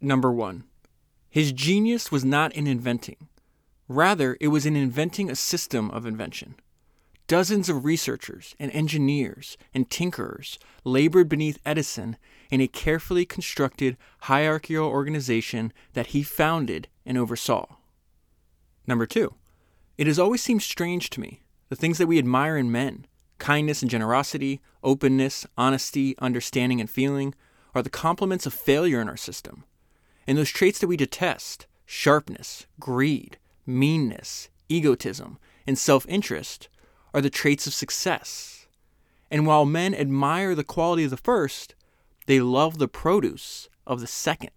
Number one, his genius was not in inventing. Rather, it was in inventing a system of invention. Dozens of researchers and engineers and tinkerers labored beneath Edison in a carefully constructed hierarchical organization that he founded and oversaw. Number two, it has always seemed strange to me the things that we admire in men kindness and generosity, openness, honesty, understanding, and feeling are the complements of failure in our system. And those traits that we detest sharpness, greed, meanness, egotism, and self interest are the traits of success. And while men admire the quality of the first, they love the produce of the second.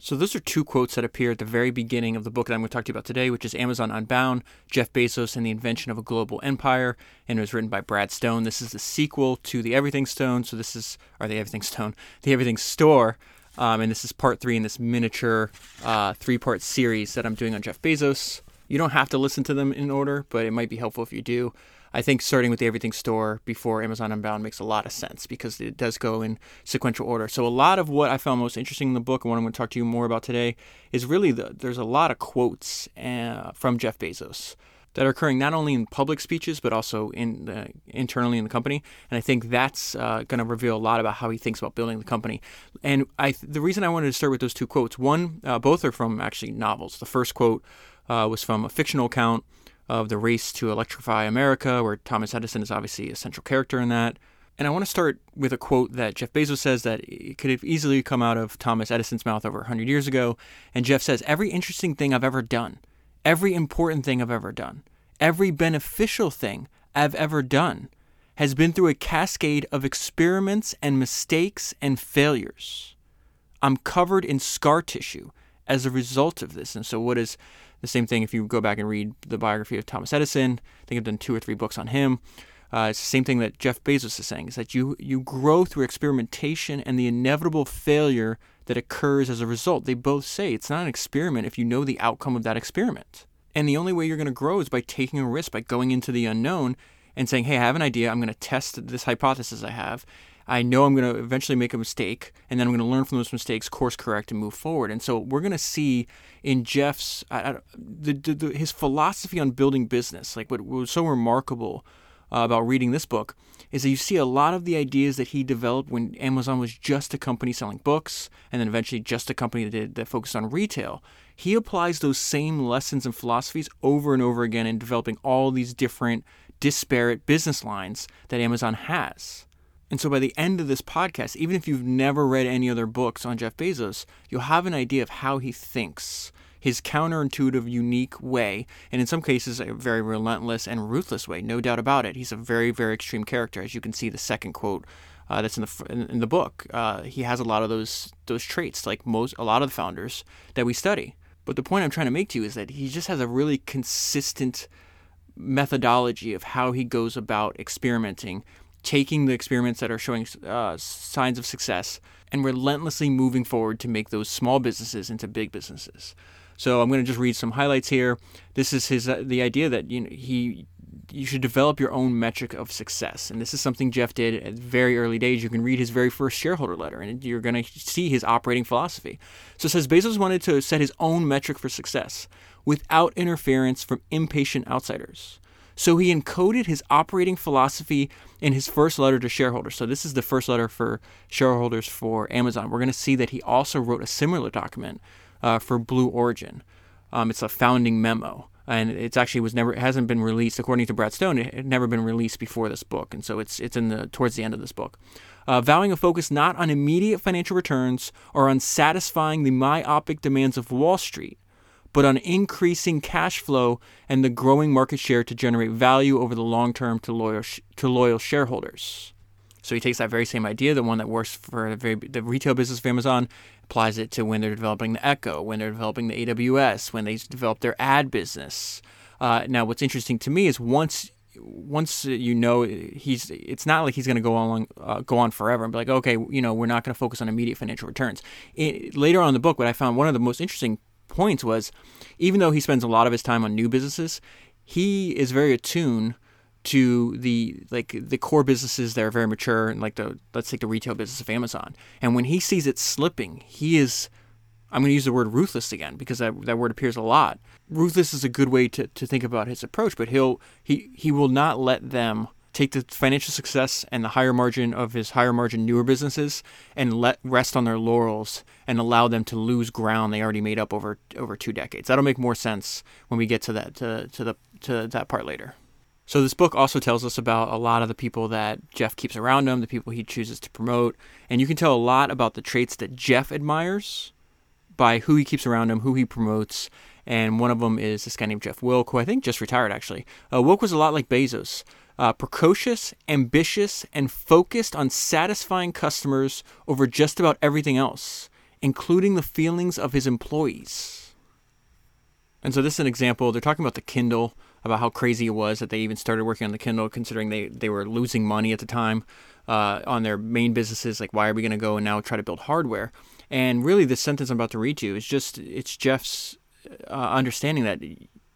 So, those are two quotes that appear at the very beginning of the book that I'm going to talk to you about today, which is Amazon Unbound Jeff Bezos and the Invention of a Global Empire. And it was written by Brad Stone. This is the sequel to The Everything Stone. So, this is, or The Everything Stone, The Everything Store. Um, and this is part three in this miniature uh, three part series that I'm doing on Jeff Bezos. You don't have to listen to them in order, but it might be helpful if you do. I think starting with the Everything Store before Amazon Unbound makes a lot of sense because it does go in sequential order. So a lot of what I found most interesting in the book and what I'm going to talk to you more about today is really the, there's a lot of quotes uh, from Jeff Bezos that are occurring not only in public speeches but also in internally in the company. And I think that's uh, going to reveal a lot about how he thinks about building the company. And I, the reason I wanted to start with those two quotes, one, uh, both are from actually novels. The first quote uh, was from a fictional account of the race to electrify America, where Thomas Edison is obviously a central character in that. And I want to start with a quote that Jeff Bezos says that it could have easily come out of Thomas Edison's mouth over 100 years ago. And Jeff says, Every interesting thing I've ever done, every important thing I've ever done, every beneficial thing I've ever done has been through a cascade of experiments and mistakes and failures. I'm covered in scar tissue as a result of this. And so, what is the same thing if you go back and read the biography of Thomas Edison. I think I've done two or three books on him. Uh, it's the same thing that Jeff Bezos is saying: is that you you grow through experimentation and the inevitable failure that occurs as a result. They both say it's not an experiment if you know the outcome of that experiment. And the only way you're going to grow is by taking a risk, by going into the unknown and saying, "Hey, I have an idea. I'm going to test this hypothesis I have, I know I'm going to eventually make a mistake, and then I'm going to learn from those mistakes, course correct, and move forward. And so we're going to see in Jeff's the, the, the, his philosophy on building business, like what was so remarkable uh, about reading this book, is that you see a lot of the ideas that he developed when Amazon was just a company selling books, and then eventually just a company that did, that focused on retail. He applies those same lessons and philosophies over and over again in developing all these different disparate business lines that Amazon has. And so by the end of this podcast, even if you've never read any other books on Jeff Bezos, you'll have an idea of how he thinks, his counterintuitive, unique way, and in some cases, a very relentless and ruthless way, no doubt about it. He's a very, very extreme character, as you can see the second quote uh, that's in the in, in the book. Uh, he has a lot of those those traits, like most a lot of the founders that we study. But the point I'm trying to make to you is that he just has a really consistent methodology of how he goes about experimenting taking the experiments that are showing uh, signs of success and relentlessly moving forward to make those small businesses into big businesses. So I'm going to just read some highlights here. This is his uh, the idea that you know, he you should develop your own metric of success, and this is something Jeff did at very early days. You can read his very first shareholder letter, and you're going to see his operating philosophy. So it says Bezos wanted to set his own metric for success without interference from impatient outsiders. So he encoded his operating philosophy in his first letter to shareholders. So this is the first letter for shareholders for Amazon. We're going to see that he also wrote a similar document uh, for Blue Origin. Um, it's a founding memo, and it's actually was never it hasn't been released according to Brad Stone. It had never been released before this book, and so it's it's in the towards the end of this book. Uh, vowing a focus not on immediate financial returns or on satisfying the myopic demands of Wall Street, but on increasing cash flow and the growing market share to generate value over the long term to loyal, to loyal shareholders. So he takes that very same idea, the one that works for the, very, the retail business of Amazon, applies it to when they're developing the Echo, when they're developing the AWS, when they develop their ad business. Uh, now, what's interesting to me is once once you know he's it's not like he's going to go on uh, go on forever and be like okay you know we're not going to focus on immediate financial returns it, later on in the book what i found one of the most interesting points was even though he spends a lot of his time on new businesses, he is very attuned to the like the core businesses that are very mature and like the let's take the retail business of Amazon. And when he sees it slipping, he is I'm going to use the word ruthless again because that, that word appears a lot. Ruthless is a good way to, to think about his approach, but he'll he he will not let them take the financial success and the higher margin of his higher margin newer businesses and let rest on their laurels and allow them to lose ground they already made up over over two decades. That'll make more sense when we get to that to, to the to that part later. So this book also tells us about a lot of the people that Jeff keeps around him, the people he chooses to promote, and you can tell a lot about the traits that Jeff admires by who he keeps around him, who he promotes, and one of them is this guy named Jeff Wilke, who I think just retired actually. Uh, Wilke was a lot like Bezos. Uh, precocious, ambitious, and focused on satisfying customers over just about everything else, including the feelings of his employees. And so, this is an example. They're talking about the Kindle, about how crazy it was that they even started working on the Kindle, considering they, they were losing money at the time uh, on their main businesses. Like, why are we going to go and now try to build hardware? And really, this sentence I'm about to read to you is just it's Jeff's uh, understanding that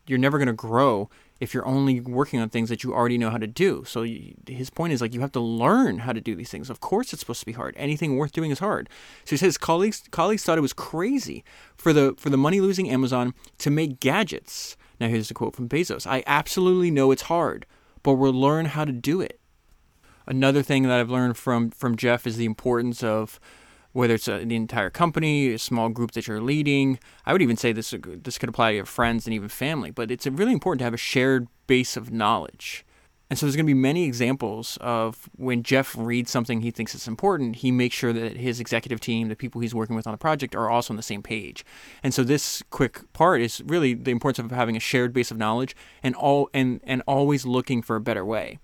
you're never going to grow if you're only working on things that you already know how to do. So his point is like you have to learn how to do these things. Of course, it's supposed to be hard. Anything worth doing is hard. So he says colleagues colleagues thought it was crazy for the for the money losing Amazon to make gadgets. Now here's a quote from Bezos. I absolutely know it's hard, but we'll learn how to do it. Another thing that I've learned from from Jeff is the importance of whether it's a, the entire company, a small group that you're leading. I would even say this this could apply to your friends and even family, but it's really important to have a shared base of knowledge. And so there's going to be many examples of when Jeff reads something he thinks is important, he makes sure that his executive team, the people he's working with on the project, are also on the same page. And so this quick part is really the importance of having a shared base of knowledge and all and and always looking for a better way.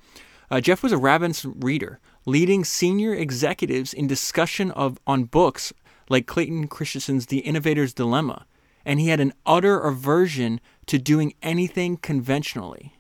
Uh, Jeff was a ravenous reader, leading senior executives in discussion of on books like Clayton Christensen's The Innovator's Dilemma, and he had an utter aversion to doing anything conventionally.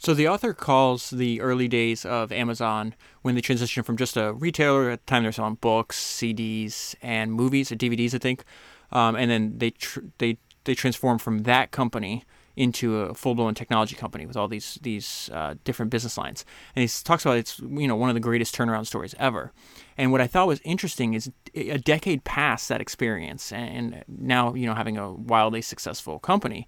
So the author calls the early days of Amazon when they transitioned from just a retailer at the time they're selling books, CDs, and movies or DVDs, I think, um, and then they tr- they they transformed from that company into a full-blown technology company with all these these uh, different business lines. And he talks about it's you know one of the greatest turnaround stories ever. And what I thought was interesting is a decade past that experience, and now you know having a wildly successful company,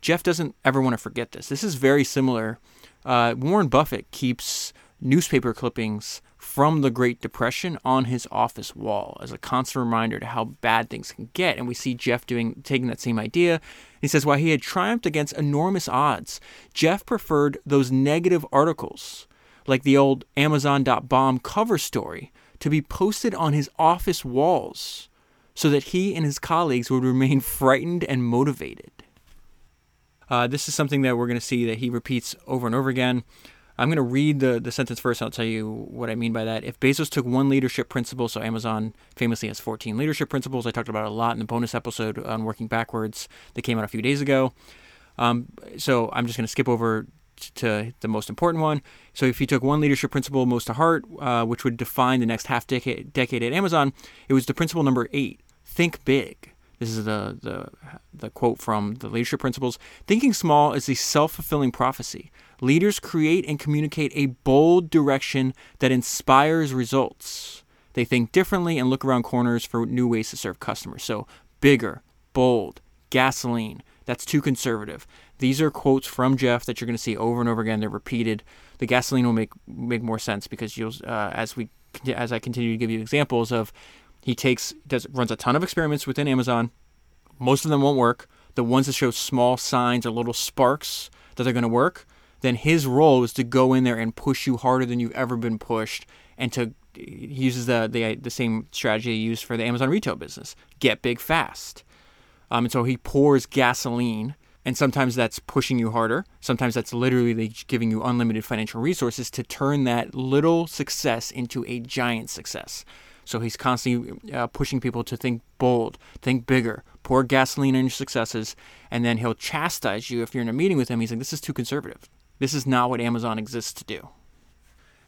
Jeff doesn't ever want to forget this. This is very similar. Uh, Warren Buffett keeps newspaper clippings from the Great Depression on his office wall as a constant reminder to how bad things can get. And we see Jeff doing taking that same idea. He says while he had triumphed against enormous odds, Jeff preferred those negative articles, like the old Amazon.bomb cover story, to be posted on his office walls so that he and his colleagues would remain frightened and motivated. Uh, this is something that we're going to see that he repeats over and over again. I'm going to read the, the sentence first. and I'll tell you what I mean by that. If Bezos took one leadership principle, so Amazon famously has 14 leadership principles. I talked about a lot in the bonus episode on working backwards that came out a few days ago. Um, so I'm just going to skip over to the most important one. So if you took one leadership principle most to heart, uh, which would define the next half decade, decade at Amazon, it was the principle number eight: think big. This is the, the the quote from the leadership principles. Thinking small is a self-fulfilling prophecy. Leaders create and communicate a bold direction that inspires results. They think differently and look around corners for new ways to serve customers. So, bigger, bold, gasoline. That's too conservative. These are quotes from Jeff that you're going to see over and over again. They're repeated. The gasoline will make make more sense because you'll uh, as we as I continue to give you examples of he takes does runs a ton of experiments within Amazon. Most of them won't work. The ones that show small signs or little sparks that they're going to work, then his role is to go in there and push you harder than you've ever been pushed and to he uses the, the the same strategy he used for the Amazon retail business get big fast um, and so he pours gasoline and sometimes that's pushing you harder sometimes that's literally giving you unlimited financial resources to turn that little success into a giant success so he's constantly uh, pushing people to think bold think bigger pour gasoline on your successes and then he'll chastise you if you're in a meeting with him he's like this is too conservative this is not what Amazon exists to do.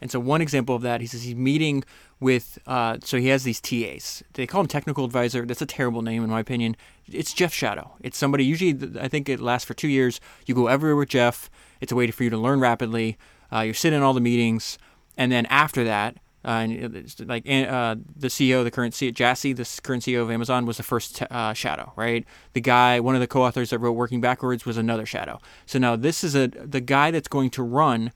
And so one example of that, he says he's meeting with, uh, so he has these TAs. They call him technical advisor. That's a terrible name in my opinion. It's Jeff Shadow. It's somebody usually I think it lasts for two years. You go everywhere with Jeff. It's a way for you to learn rapidly. Uh, you're sitting in all the meetings, and then after that, uh, and like uh, the CEO, the current CEO, Jassy, the current CEO of Amazon, was the first t- uh, shadow, right? The guy, one of the co-authors that wrote Working Backwards, was another shadow. So now this is a the guy that's going to run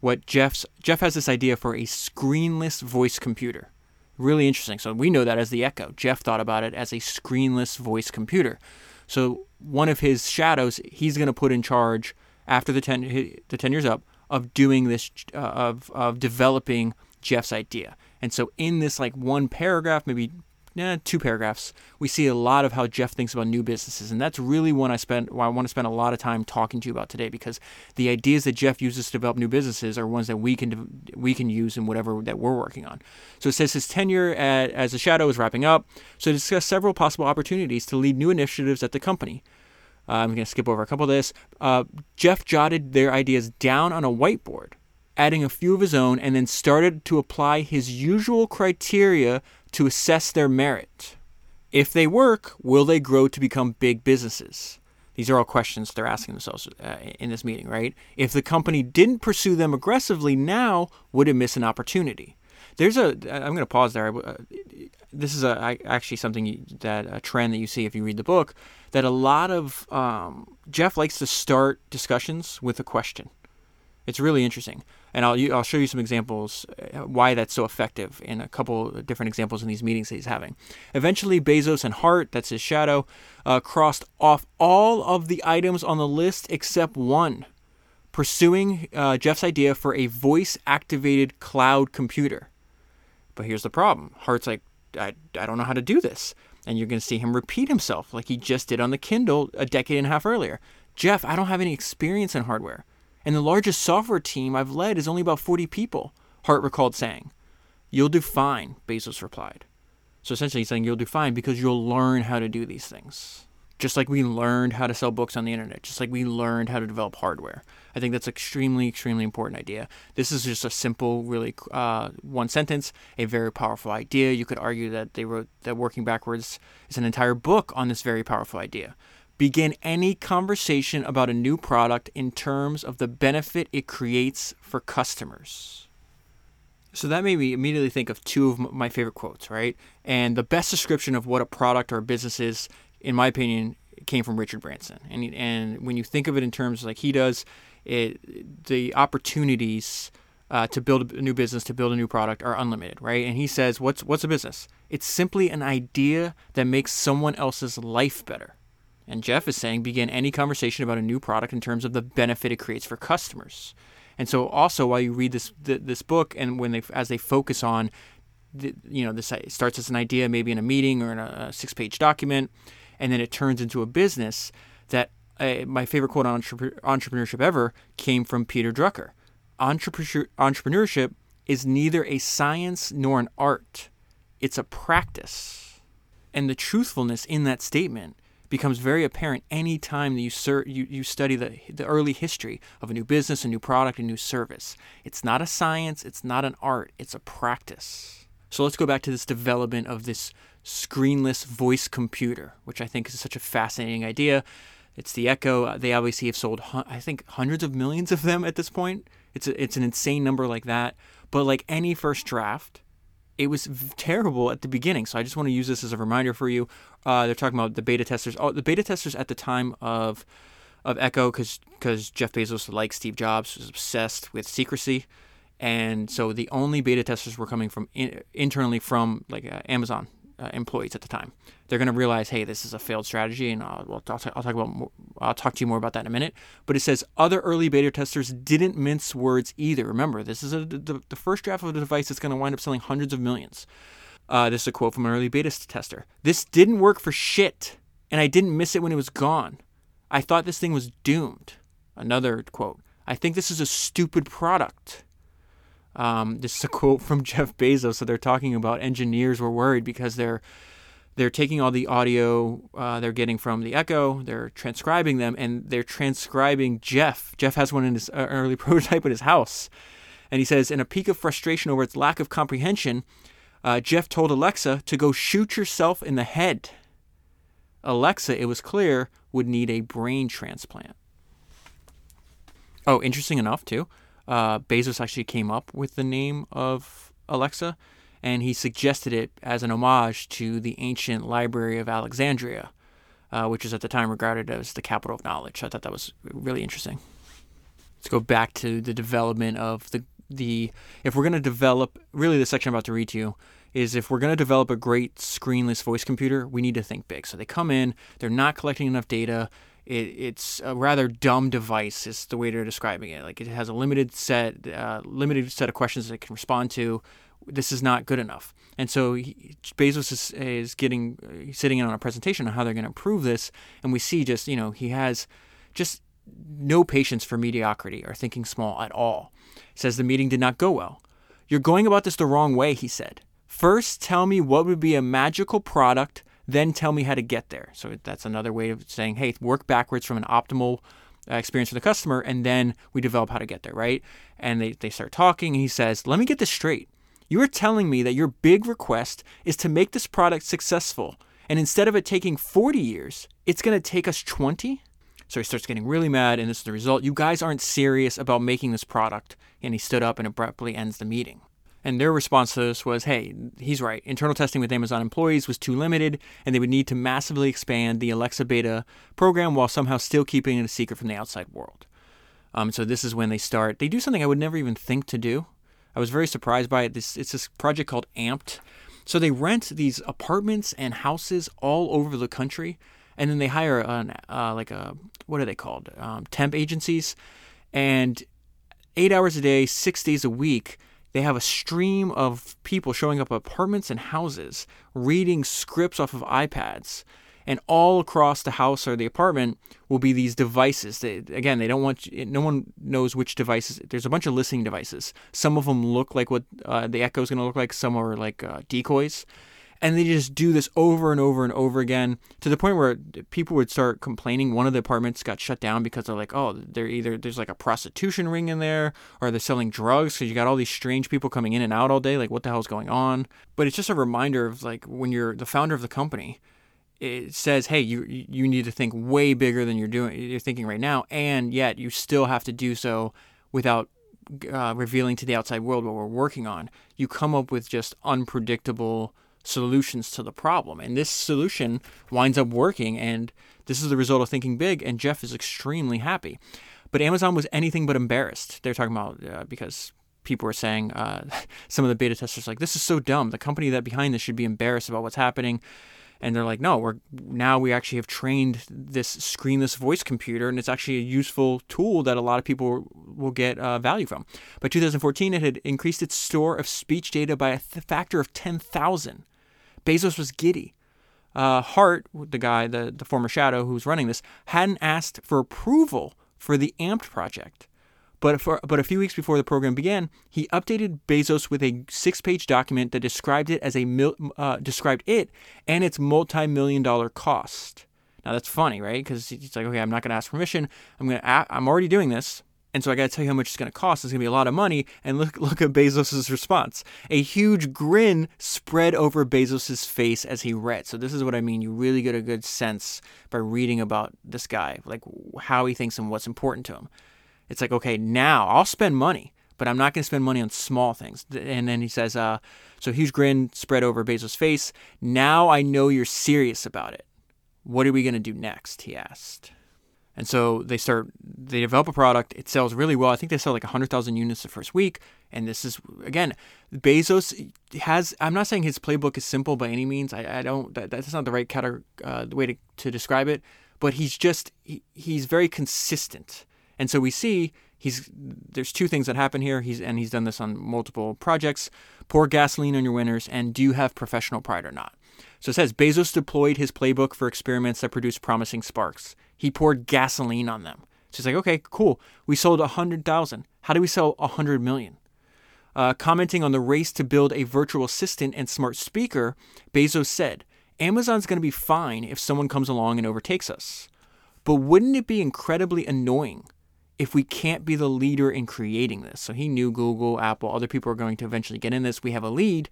what Jeff's Jeff has this idea for a screenless voice computer. Really interesting. So we know that as the Echo. Jeff thought about it as a screenless voice computer. So one of his shadows, he's going to put in charge after the ten the ten years up of doing this uh, of of developing Jeff's idea. And so in this like one paragraph, maybe eh, two paragraphs, we see a lot of how Jeff thinks about new businesses, and that's really one I spend. I want to spend a lot of time talking to you about today, because the ideas that Jeff uses to develop new businesses are ones that we can we can use in whatever that we're working on. So it says his tenure at, as a shadow is wrapping up. So discuss several possible opportunities to lead new initiatives at the company. Uh, I'm going to skip over a couple of this. Uh, Jeff jotted their ideas down on a whiteboard adding a few of his own, and then started to apply his usual criteria to assess their merit. If they work, will they grow to become big businesses? These are all questions they're asking themselves uh, in this meeting, right? If the company didn't pursue them aggressively now, would it miss an opportunity? There's a. I'm going to pause there. Uh, this is a actually something that a trend that you see if you read the book that a lot of um, Jeff likes to start discussions with a question. It's really interesting, and I'll I'll show you some examples uh, why that's so effective in a couple different examples in these meetings that he's having. Eventually, Bezos and Hart, that's his shadow, uh, crossed off all of the items on the list except one, pursuing uh, Jeff's idea for a voice-activated cloud computer. But here's the problem: Hart's like, I, I don't know how to do this. And you're going to see him repeat himself like he just did on the Kindle a decade and a half earlier. Jeff, I don't have any experience in hardware. And the largest software team I've led is only about 40 people, Hart recalled saying. You'll do fine, Bezos replied. So essentially, he's saying you'll do fine because you'll learn how to do these things. Just like we learned how to sell books on the internet, just like we learned how to develop hardware. I think that's extremely, extremely important idea. This is just a simple, really uh, one sentence, a very powerful idea. You could argue that they wrote that working backwards is an entire book on this very powerful idea. Begin any conversation about a new product in terms of the benefit it creates for customers. So that made me immediately think of two of my favorite quotes, right? And the best description of what a product or a business is, in my opinion, came from Richard Branson. And and when you think of it in terms like he does, it the opportunities uh, to build a new business, to build a new product, are unlimited, right? And he says, "What's what's a business? It's simply an idea that makes someone else's life better." And Jeff is saying begin any conversation about a new product in terms of the benefit it creates for customers. And so also while you read this this book and when they as they focus on the, you know this starts as an idea maybe in a meeting or in a six page document and then it turns into a business that uh, my favorite quote on entrepreneurship ever came from Peter Drucker. Entrepreneurship is neither a science nor an art. It's a practice. And the truthfulness in that statement becomes very apparent any time that you, you, you study the, the early history of a new business, a new product, a new service. It's not a science, it's not an art, it's a practice. So let's go back to this development of this screenless voice computer, which I think is such a fascinating idea. It's the Echo. Uh, they obviously have sold, I think, hundreds of millions of them at this point. It's a, it's an insane number like that. But like any first draft, it was terrible at the beginning. So I just want to use this as a reminder for you. Uh, they're talking about the beta testers. Oh, the beta testers at the time of of Echo, because because Jeff Bezos, like Steve Jobs, was obsessed with secrecy, and so the only beta testers were coming from in, internally from like uh, Amazon uh, employees at the time. They're going to realize, hey, this is a failed strategy, and I'll, I'll, talk, I'll talk about more, I'll talk to you more about that in a minute. But it says other early beta testers didn't mince words either. Remember, this is a, the, the first draft of the device that's going to wind up selling hundreds of millions. Uh, this is a quote from an early beta tester. This didn't work for shit, and I didn't miss it when it was gone. I thought this thing was doomed. Another quote. I think this is a stupid product. Um, this is a quote from Jeff Bezos. So they're talking about engineers were worried because they're they're taking all the audio uh, they're getting from the Echo, they're transcribing them, and they're transcribing Jeff. Jeff has one in his uh, early prototype at his house. And he says, in a peak of frustration over its lack of comprehension, uh, Jeff told Alexa to go shoot yourself in the head. Alexa, it was clear, would need a brain transplant. Oh, interesting enough, too. Uh, Bezos actually came up with the name of Alexa, and he suggested it as an homage to the ancient Library of Alexandria, uh, which was at the time regarded as the capital of knowledge. I thought that was really interesting. Let's go back to the development of the the. If we're going to develop, really, the section I'm about to read to you is if we're going to develop a great screenless voice computer, we need to think big. So they come in, they're not collecting enough data. It, it's a rather dumb device. Is the way they're describing it. Like it has a limited set, uh, limited set of questions that it can respond to. This is not good enough. And so he, Bezos is, is getting uh, sitting in on a presentation on how they're going to improve this, and we see just you know he has just no patience for mediocrity or thinking small at all. Says the meeting did not go well. You're going about this the wrong way, he said. First, tell me what would be a magical product, then tell me how to get there. So that's another way of saying, hey, work backwards from an optimal uh, experience for the customer, and then we develop how to get there, right? And they, they start talking, and he says, let me get this straight. You are telling me that your big request is to make this product successful, and instead of it taking 40 years, it's going to take us 20? So he starts getting really mad, and this is the result. You guys aren't serious about making this product. And he stood up and abruptly ends the meeting. And their response to this was, hey, he's right. Internal testing with Amazon employees was too limited, and they would need to massively expand the Alexa beta program while somehow still keeping it a secret from the outside world. Um, so this is when they start. They do something I would never even think to do. I was very surprised by it. This it's this project called Amped. So they rent these apartments and houses all over the country and then they hire an uh, like a what are they called um, temp agencies, and eight hours a day, six days a week. They have a stream of people showing up at apartments and houses, reading scripts off of iPads, and all across the house or the apartment will be these devices. They, again, they don't want no one knows which devices. There's a bunch of listening devices. Some of them look like what uh, the Echo is going to look like. Some are like uh, decoys and they just do this over and over and over again to the point where people would start complaining. One of the apartments got shut down because they're like oh they're either there's like a prostitution ring in there or they're selling drugs because you got all these strange people coming in and out all day like what the hell's going on? But it's just a reminder of like when you're the founder of the company it says hey you you need to think way bigger than you're doing you're thinking right now and yet you still have to do so without uh, revealing to the outside world what we're working on. You come up with just unpredictable solutions to the problem. And this solution winds up working, and this is the result of thinking big, and Jeff is extremely happy. But Amazon was anything but embarrassed. They're talking about uh, because people were saying, uh, some of the beta testers like, this is so dumb. The company that behind this should be embarrassed about what's happening. And they're like, no, we're now we actually have trained this screenless voice computer, and it's actually a useful tool that a lot of people will get uh, value from. By 2014, it had increased its store of speech data by a th- factor of 10,000. Bezos was giddy. Uh, Hart, the guy, the, the former shadow who's running this, hadn't asked for approval for the AMPed project. But, for, but a few weeks before the program began, he updated Bezos with a six-page document that described it as a mil, uh, described it and its multi-million dollar cost. Now that's funny, right? Because he's like, okay, I'm not going to ask permission. I'm going to. I'm already doing this. And so I got to tell you how much it's going to cost. It's going to be a lot of money. And look, look at Bezos' response. A huge grin spread over Bezos' face as he read. So this is what I mean. You really get a good sense by reading about this guy, like how he thinks and what's important to him. It's like, okay, now I'll spend money, but I'm not going to spend money on small things. And then he says, uh, so huge grin spread over Bezos' face. Now I know you're serious about it. What are we going to do next? He asked. And so they start, they develop a product. It sells really well. I think they sell like 100,000 units the first week. And this is, again, Bezos has, I'm not saying his playbook is simple by any means. I, I don't, that, that's not the right category, uh, way to, to describe it. But he's just, he, he's very consistent. And so we see he's, there's two things that happen here. He's, and he's done this on multiple projects. Pour gasoline on your winners. And do you have professional pride or not? So it says Bezos deployed his playbook for experiments that produce promising sparks. He poured gasoline on them. So he's like, okay, cool. We sold 100,000. How do we sell 100 million? Uh, commenting on the race to build a virtual assistant and smart speaker, Bezos said, Amazon's going to be fine if someone comes along and overtakes us. But wouldn't it be incredibly annoying if we can't be the leader in creating this. So he knew Google, Apple, other people are going to eventually get in this. We have a lead.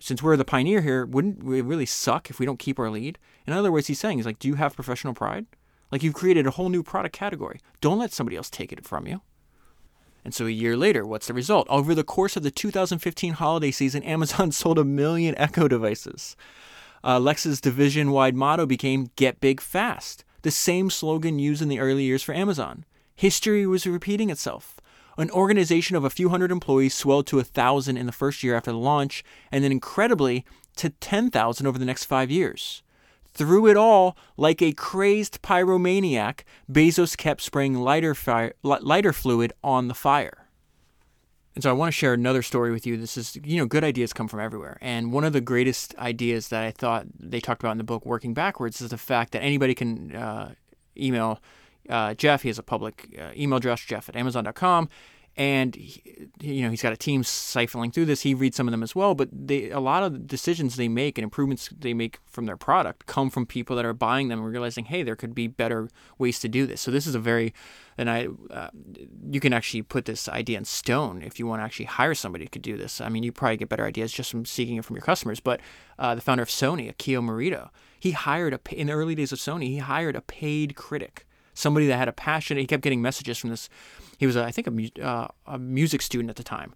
Since we're the pioneer here, wouldn't we really suck if we don't keep our lead? In other words, he's saying, he's like, do you have professional pride? Like you've created a whole new product category. Don't let somebody else take it from you. And so a year later, what's the result? Over the course of the 2015 holiday season, Amazon sold a million Echo devices. Uh, division wide motto became Get Big Fast, the same slogan used in the early years for Amazon. History was repeating itself. An organization of a few hundred employees swelled to a thousand in the first year after the launch, and then incredibly to 10,000 over the next five years. Through it all, like a crazed pyromaniac, Bezos kept spraying lighter, fire, lighter fluid on the fire. And so I want to share another story with you. This is, you know, good ideas come from everywhere. And one of the greatest ideas that I thought they talked about in the book, Working Backwards, is the fact that anybody can uh, email uh, Jeff. He has a public uh, email address, jeff at amazon.com. And he, you know he's got a team siphoning through this. He reads some of them as well, but they, a lot of the decisions they make and improvements they make from their product come from people that are buying them and realizing, hey, there could be better ways to do this. So this is a very, and I, uh, you can actually put this idea in stone if you want to actually hire somebody could do this. I mean, you probably get better ideas just from seeking it from your customers. But uh, the founder of Sony, Akio Morita, he hired a in the early days of Sony, he hired a paid critic somebody that had a passion. He kept getting messages from this. He was, a, I think, a, uh, a music student at the time,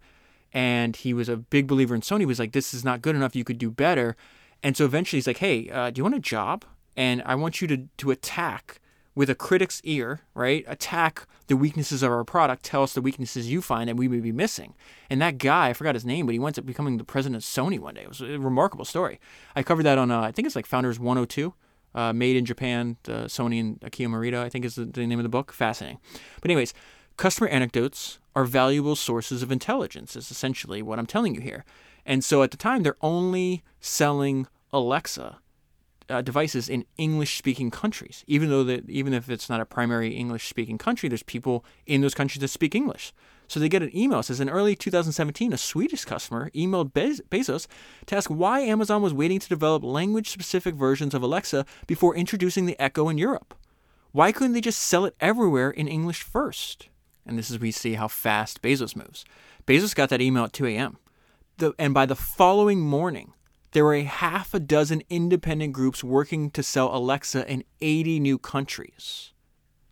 and he was a big believer in Sony. He was like, "This is not good enough. You could do better." And so eventually, he's like, "Hey, uh, do you want a job? And I want you to to attack." With a critic's ear, right? Attack the weaknesses of our product. Tell us the weaknesses you find that we may be missing. And that guy, I forgot his name, but he went up becoming the president of Sony one day. It was a remarkable story. I covered that on, uh, I think it's like Founders 102 uh, Made in Japan, the Sony and Akio Morita, I think is the, the name of the book. Fascinating. But anyways, customer anecdotes are valuable sources of intelligence. Is essentially what I'm telling you here. And so at the time, they're only selling Alexa uh, devices in English-speaking countries. Even though that, even if it's not a primary English-speaking country, there's people in those countries that speak English. So they get an email. It says in early 2017, a Swedish customer emailed Bez- Bezos to ask why Amazon was waiting to develop language-specific versions of Alexa before introducing the Echo in Europe. Why couldn't they just sell it everywhere in English first? And this is where we see how fast Bezos moves. Bezos got that email at 2 a.m. The, and by the following morning, there were a half a dozen independent groups working to sell Alexa in 80 new countries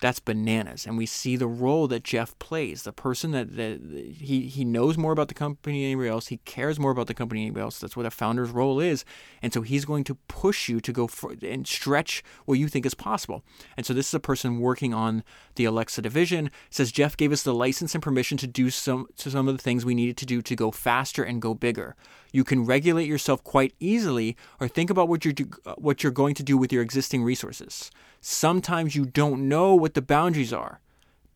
that's bananas. And we see the role that Jeff plays, the person that, that he, he knows more about the company than anybody else. He cares more about the company than anybody else. That's what a founder's role is. And so he's going to push you to go for, and stretch what you think is possible. And so this is a person working on the Alexa division. Says Jeff gave us the license and permission to do some to some of the things we needed to do to go faster and go bigger. You can regulate yourself quite easily or think about what you're do, what you're going to do with your existing resources. Sometimes you don't know what the boundaries are.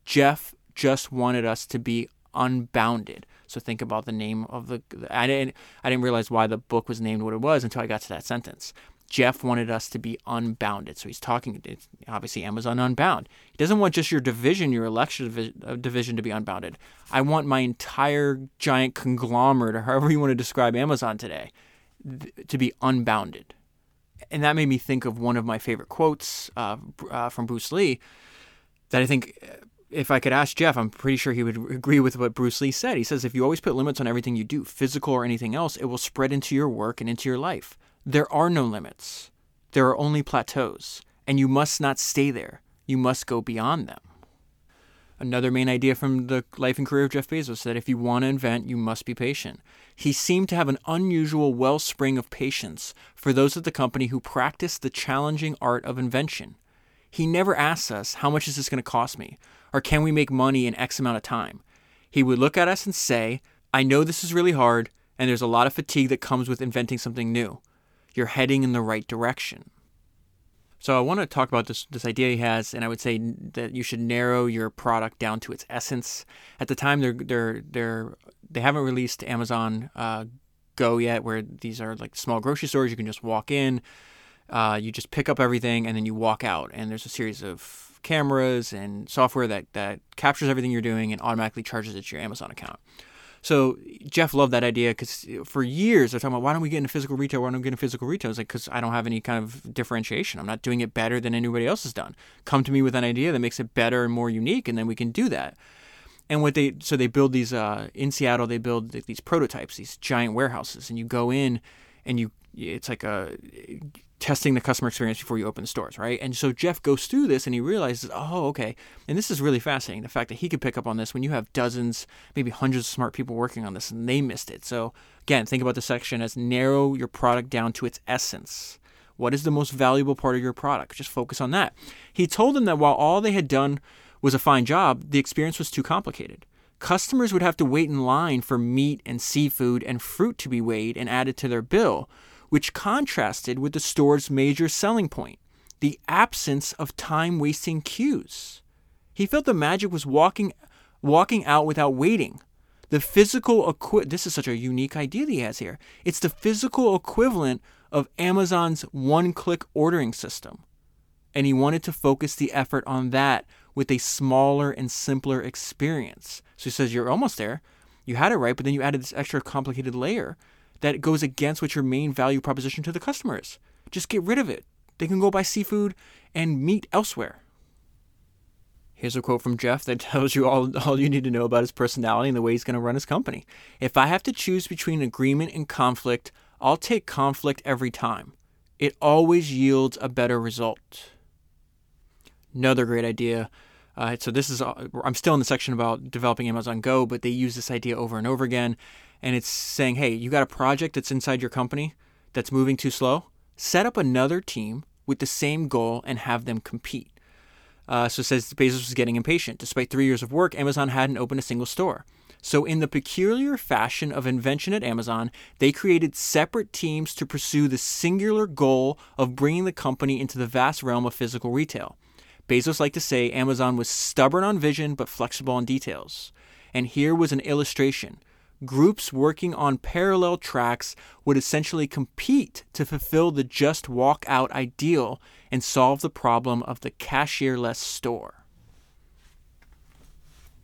Jeff just wanted us to be unbounded. So think about the name of the. I didn't. I didn't realize why the book was named what it was until I got to that sentence. Jeff wanted us to be unbounded. So he's talking, obviously Amazon Unbound. He doesn't want just your division, your Alexa uh, division to be unbounded. I want my entire giant conglomerate, or however you want to describe Amazon today, to be unbounded and that made me think of one of my favorite quotes uh, uh, from Bruce Lee that I think uh, if I could ask Jeff, I'm pretty sure he would agree with what Bruce Lee said. He says, if you always put limits on everything you do, physical or anything else, it will spread into your work and into your life. There are no limits, there are only plateaus, and you must not stay there. You must go beyond them. Another main idea from the life and career of Jeff Bezos that if you want to invent, you must be patient. He seemed to have an unusual wellspring of patience for those at the company who practice the challenging art of invention. He never asks us, How much is this going to cost me? or Can we make money in X amount of time? He would look at us and say, I know this is really hard, and there's a lot of fatigue that comes with inventing something new. You're heading in the right direction. So I want to talk about this this idea he has, and I would say that you should narrow your product down to its essence. At the time, they're they're they're they haven't released Amazon uh, Go yet, where these are like small grocery stores. You can just walk in, uh, you just pick up everything, and then you walk out. And there's a series of cameras and software that that captures everything you're doing and automatically charges it to your Amazon account. So Jeff loved that idea because for years they're talking about why don't we get into physical retail? Why don't we get into physical retail? It's like because I don't have any kind of differentiation. I'm not doing it better than anybody else has done. Come to me with an idea that makes it better and more unique, and then we can do that. And what they so they build these uh, in Seattle they build these prototypes, these giant warehouses, and you go in and you it's like a testing the customer experience before you open the stores, right? And so Jeff goes through this and he realizes, oh, okay. And this is really fascinating. The fact that he could pick up on this when you have dozens, maybe hundreds of smart people working on this and they missed it. So again, think about the section as narrow your product down to its essence. What is the most valuable part of your product? Just focus on that. He told them that while all they had done was a fine job, the experience was too complicated. Customers would have to wait in line for meat and seafood and fruit to be weighed and added to their bill which contrasted with the store's major selling point the absence of time wasting queues. He felt the magic was walking, walking out without waiting. The physical equi- this is such a unique idea that he has here. It's the physical equivalent of Amazon's one-click ordering system. And he wanted to focus the effort on that with a smaller and simpler experience. So he says you're almost there. You had it right, but then you added this extra complicated layer that goes against what your main value proposition to the customer is. Just get rid of it. They can go buy seafood and meat elsewhere. Here's a quote from Jeff that tells you all, all you need to know about his personality and the way he's going to run his company. If I have to choose between agreement and conflict, I'll take conflict every time. It always yields a better result. Another great idea. Uh, so this is uh, I'm still in the section about developing Amazon Go, but they use this idea over and over again and it's saying, hey, you got a project that's inside your company that's moving too slow, set up another team with the same goal and have them compete. Uh, so says Bezos was getting impatient. Despite three years of work, Amazon hadn't opened a single store. So, in the peculiar fashion of invention at Amazon, they created separate teams to pursue the singular goal of bringing the company into the vast realm of physical retail. Bezos liked to say Amazon was stubborn on vision but flexible on details. And here was an illustration groups working on parallel tracks would essentially compete to fulfill the just walk out ideal and solve the problem of the cashierless store.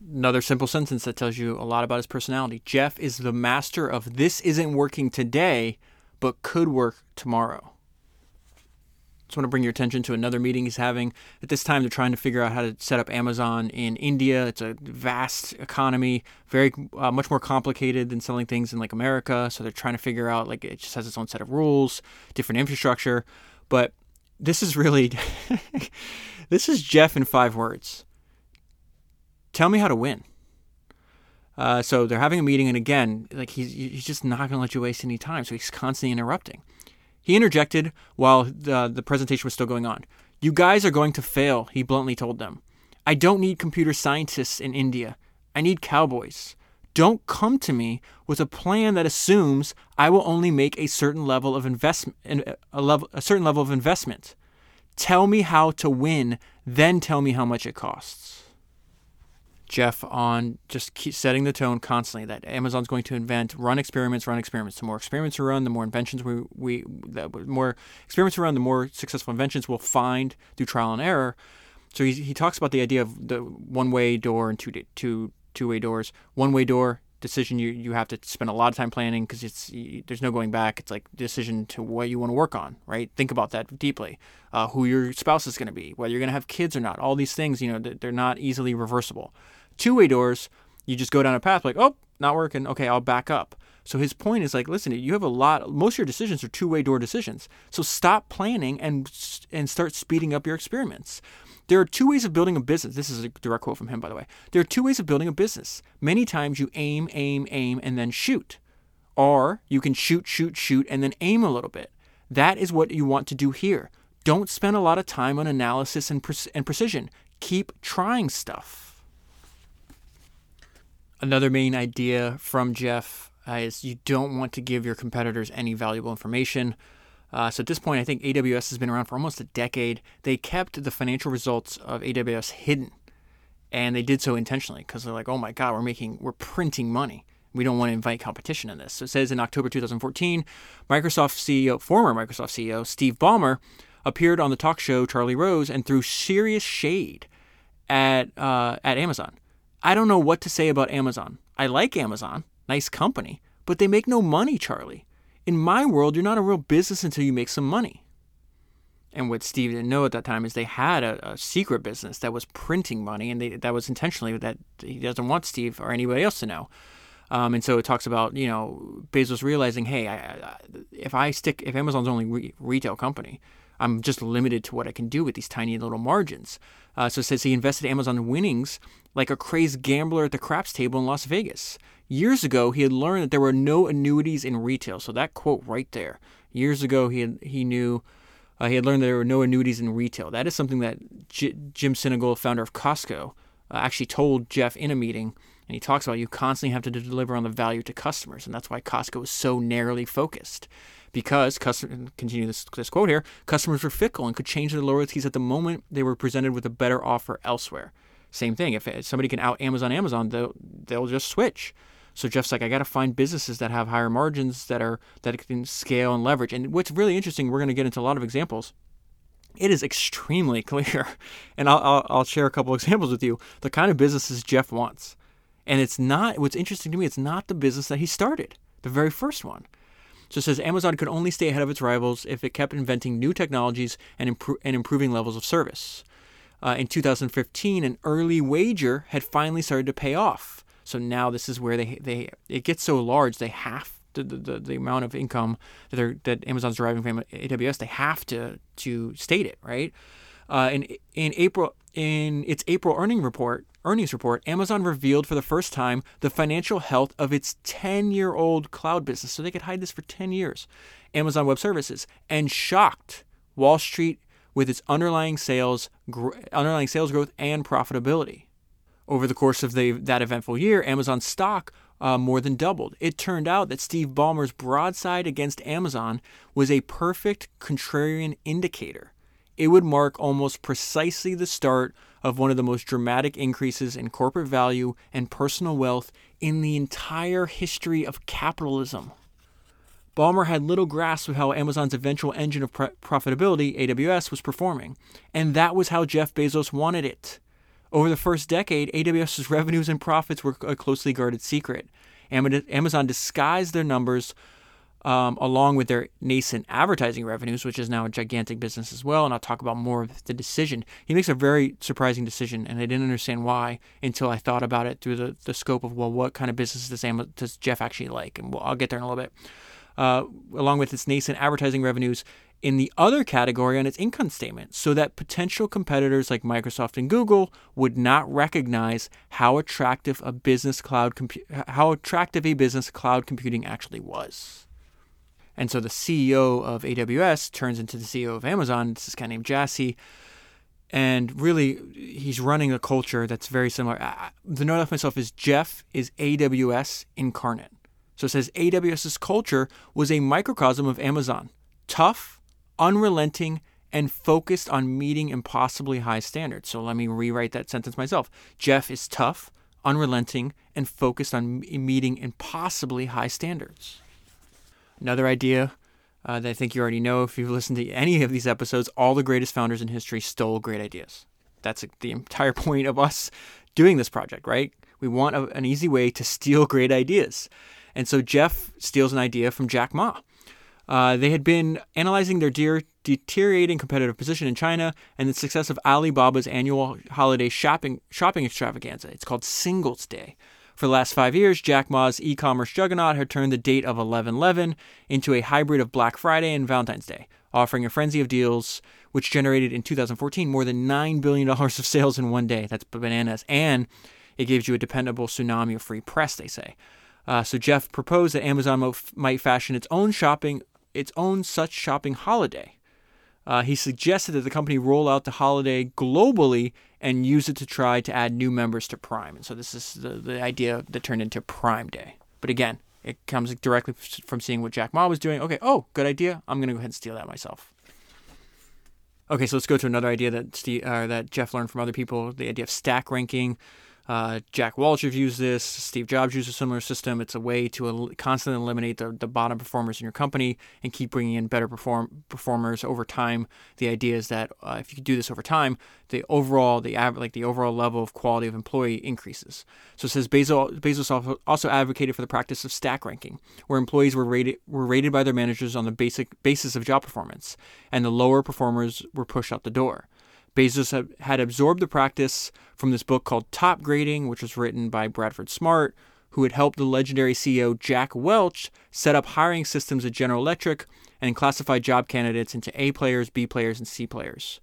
Another simple sentence that tells you a lot about his personality. Jeff is the master of this isn't working today, but could work tomorrow just want to bring your attention to another meeting he's having. At this time, they're trying to figure out how to set up Amazon in India. It's a vast economy, very uh, much more complicated than selling things in like America. So they're trying to figure out like it just has its own set of rules, different infrastructure. But this is really, this is Jeff in five words. Tell me how to win. Uh, so they're having a meeting, and again, like he's he's just not going to let you waste any time. So he's constantly interrupting. He interjected while the, the presentation was still going on. You guys are going to fail, he bluntly told them. I don't need computer scientists in India. I need cowboys. Don't come to me with a plan that assumes I will only make a certain level of investment a, level, a certain level of investment. Tell me how to win, then tell me how much it costs. Jeff on just keep setting the tone constantly that Amazon's going to invent, run experiments, run experiments. The more experiments we run, the more inventions we, we the more experiments we run, the more successful inventions we'll find through trial and error. So he, he talks about the idea of the one way door and two two two way doors. One way door decision you you have to spend a lot of time planning because it's there's no going back. It's like decision to what you want to work on, right? Think about that deeply. Uh, who your spouse is going to be, whether you're going to have kids or not. All these things, you know, they're not easily reversible. Two way doors, you just go down a path like, oh, not working. Okay, I'll back up. So his point is like, listen, you have a lot. Most of your decisions are two way door decisions. So stop planning and and start speeding up your experiments. There are two ways of building a business. This is a direct quote from him, by the way. There are two ways of building a business. Many times you aim, aim, aim, and then shoot. Or you can shoot, shoot, shoot, and then aim a little bit. That is what you want to do here. Don't spend a lot of time on analysis and, pre- and precision. Keep trying stuff. Another main idea from Jeff uh, is you don't want to give your competitors any valuable information. Uh, so at this point, I think AWS has been around for almost a decade. They kept the financial results of AWS hidden, and they did so intentionally because they're like, "Oh my God, we're making, we're printing money. We don't want to invite competition in this." So it says in October 2014, Microsoft CEO, former Microsoft CEO Steve Ballmer, appeared on the talk show Charlie Rose and threw serious shade at uh, at Amazon. I don't know what to say about Amazon. I like Amazon. nice company, but they make no money, Charlie. In my world, you're not a real business until you make some money. And what Steve didn't know at that time is they had a, a secret business that was printing money, and they, that was intentionally that he doesn't want Steve or anybody else to know. Um, and so it talks about you know Bezos realizing, hey, I, I, if I stick, if Amazon's only re- retail company, I'm just limited to what I can do with these tiny little margins. Uh, so it says he invested Amazon winnings like a crazed gambler at the craps table in Las Vegas. Years ago, he had learned that there were no annuities in retail. So that quote right there. Years ago, he had, he knew uh, he had learned that there were no annuities in retail. That is something that J- Jim Sinegal, founder of Costco, uh, actually told Jeff in a meeting. And he talks about you constantly have to deliver on the value to customers, and that's why Costco is so narrowly focused because customer continue this, this quote here customers were fickle and could change their loyalties at the moment they were presented with a better offer elsewhere same thing. If somebody can out amazon amazon they'll, they'll just switch. So jeff's like i got to find businesses that have higher margins that are that can scale and leverage. And what's really interesting we're going to get into a lot of examples. It is extremely clear and I'll, I'll, I'll share a couple examples with you the kind of businesses jeff wants. And it's not what's interesting to me it's not the business that he started the very first one. So it says Amazon could only stay ahead of its rivals if it kept inventing new technologies and, impro- and improving levels of service. Uh, in 2015, an early wager had finally started to pay off. So now this is where they they it gets so large they have the, the, the amount of income that they're, that Amazon's deriving from AWS they have to to state it right. Uh, in in April in its April earning report, earnings report, Amazon revealed for the first time the financial health of its 10-year-old cloud business. So they could hide this for 10 years. Amazon Web Services and shocked Wall Street with its underlying sales gr- underlying sales growth and profitability. Over the course of the, that eventful year, Amazon stock uh, more than doubled. It turned out that Steve Ballmer's broadside against Amazon was a perfect contrarian indicator it would mark almost precisely the start of one of the most dramatic increases in corporate value and personal wealth in the entire history of capitalism. Ballmer had little grasp of how Amazon's eventual engine of profitability, AWS, was performing, and that was how Jeff Bezos wanted it. Over the first decade, AWS's revenues and profits were a closely guarded secret. Amazon disguised their numbers um, along with their nascent advertising revenues, which is now a gigantic business as well. And I'll talk about more of the decision. He makes a very surprising decision, and I didn't understand why until I thought about it through the, the scope of, well, what kind of business does, Am- does Jeff actually like? And I'll get there in a little bit. Uh, along with its nascent advertising revenues in the other category on its income statement so that potential competitors like Microsoft and Google would not recognize how attractive a business cloud compu- how attractive a business cloud computing actually was. And so the CEO of AWS turns into the CEO of Amazon. This is guy named Jassy. And really, he's running a culture that's very similar. The note of myself is Jeff is AWS incarnate. So it says AWS's culture was a microcosm of Amazon tough, unrelenting, and focused on meeting impossibly high standards. So let me rewrite that sentence myself. Jeff is tough, unrelenting, and focused on meeting impossibly high standards. Another idea uh, that I think you already know if you've listened to any of these episodes all the greatest founders in history stole great ideas. That's the entire point of us doing this project, right? We want a, an easy way to steal great ideas. And so Jeff steals an idea from Jack Ma. Uh, they had been analyzing their dear, deteriorating competitive position in China and the success of Alibaba's annual holiday shopping shopping extravaganza. It's called Singles Day. For the last five years, Jack Ma's e commerce juggernaut had turned the date of 11 11 into a hybrid of Black Friday and Valentine's Day, offering a frenzy of deals which generated in 2014 more than $9 billion of sales in one day. That's bananas. And it gives you a dependable tsunami of free press, they say. Uh, so Jeff proposed that Amazon might fashion its own shopping, its own such shopping holiday. Uh, he suggested that the company roll out the holiday globally and use it to try to add new members to Prime. And so this is the, the idea that turned into Prime Day. But again, it comes directly from seeing what Jack Ma was doing. Okay, oh, good idea. I'm going to go ahead and steal that myself. Okay, so let's go to another idea that Steve, uh, that Jeff learned from other people the idea of stack ranking. Uh, Jack have used this. Steve Jobs used a similar system. It's a way to el- constantly eliminate the, the bottom performers in your company and keep bringing in better perform- performers over time. The idea is that uh, if you do this over time, the overall the av- like the overall level of quality of employee increases. So it says Bezos, Bezos also advocated for the practice of stack ranking, where employees were rated were rated by their managers on the basic basis of job performance, and the lower performers were pushed out the door. Bezos had absorbed the practice from this book called Top Grading, which was written by Bradford Smart, who had helped the legendary CEO Jack Welch set up hiring systems at General Electric and classify job candidates into A players, B players, and C players.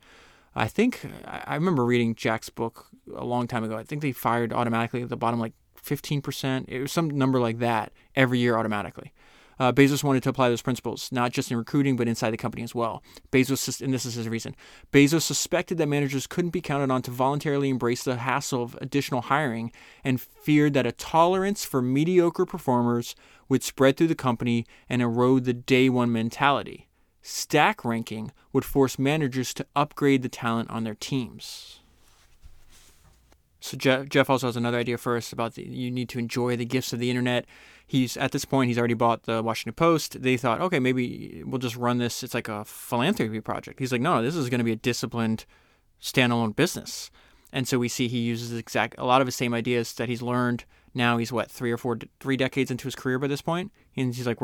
I think I remember reading Jack's book a long time ago. I think they fired automatically at the bottom like 15%. It was some number like that every year automatically. Uh, Bezos wanted to apply those principles, not just in recruiting, but inside the company as well. Bezos, and this is his reason, Bezos suspected that managers couldn't be counted on to voluntarily embrace the hassle of additional hiring and feared that a tolerance for mediocre performers would spread through the company and erode the day one mentality. Stack ranking would force managers to upgrade the talent on their teams. So Jeff, Jeff also has another idea for us about the, you need to enjoy the gifts of the internet he's at this point he's already bought the Washington Post. They thought, okay, maybe we'll just run this. It's like a philanthropy project. He's like, no, this is going to be a disciplined, standalone business. And so we see he uses exact a lot of the same ideas that he's learned. Now he's what three or four, three decades into his career by this point, and he's like,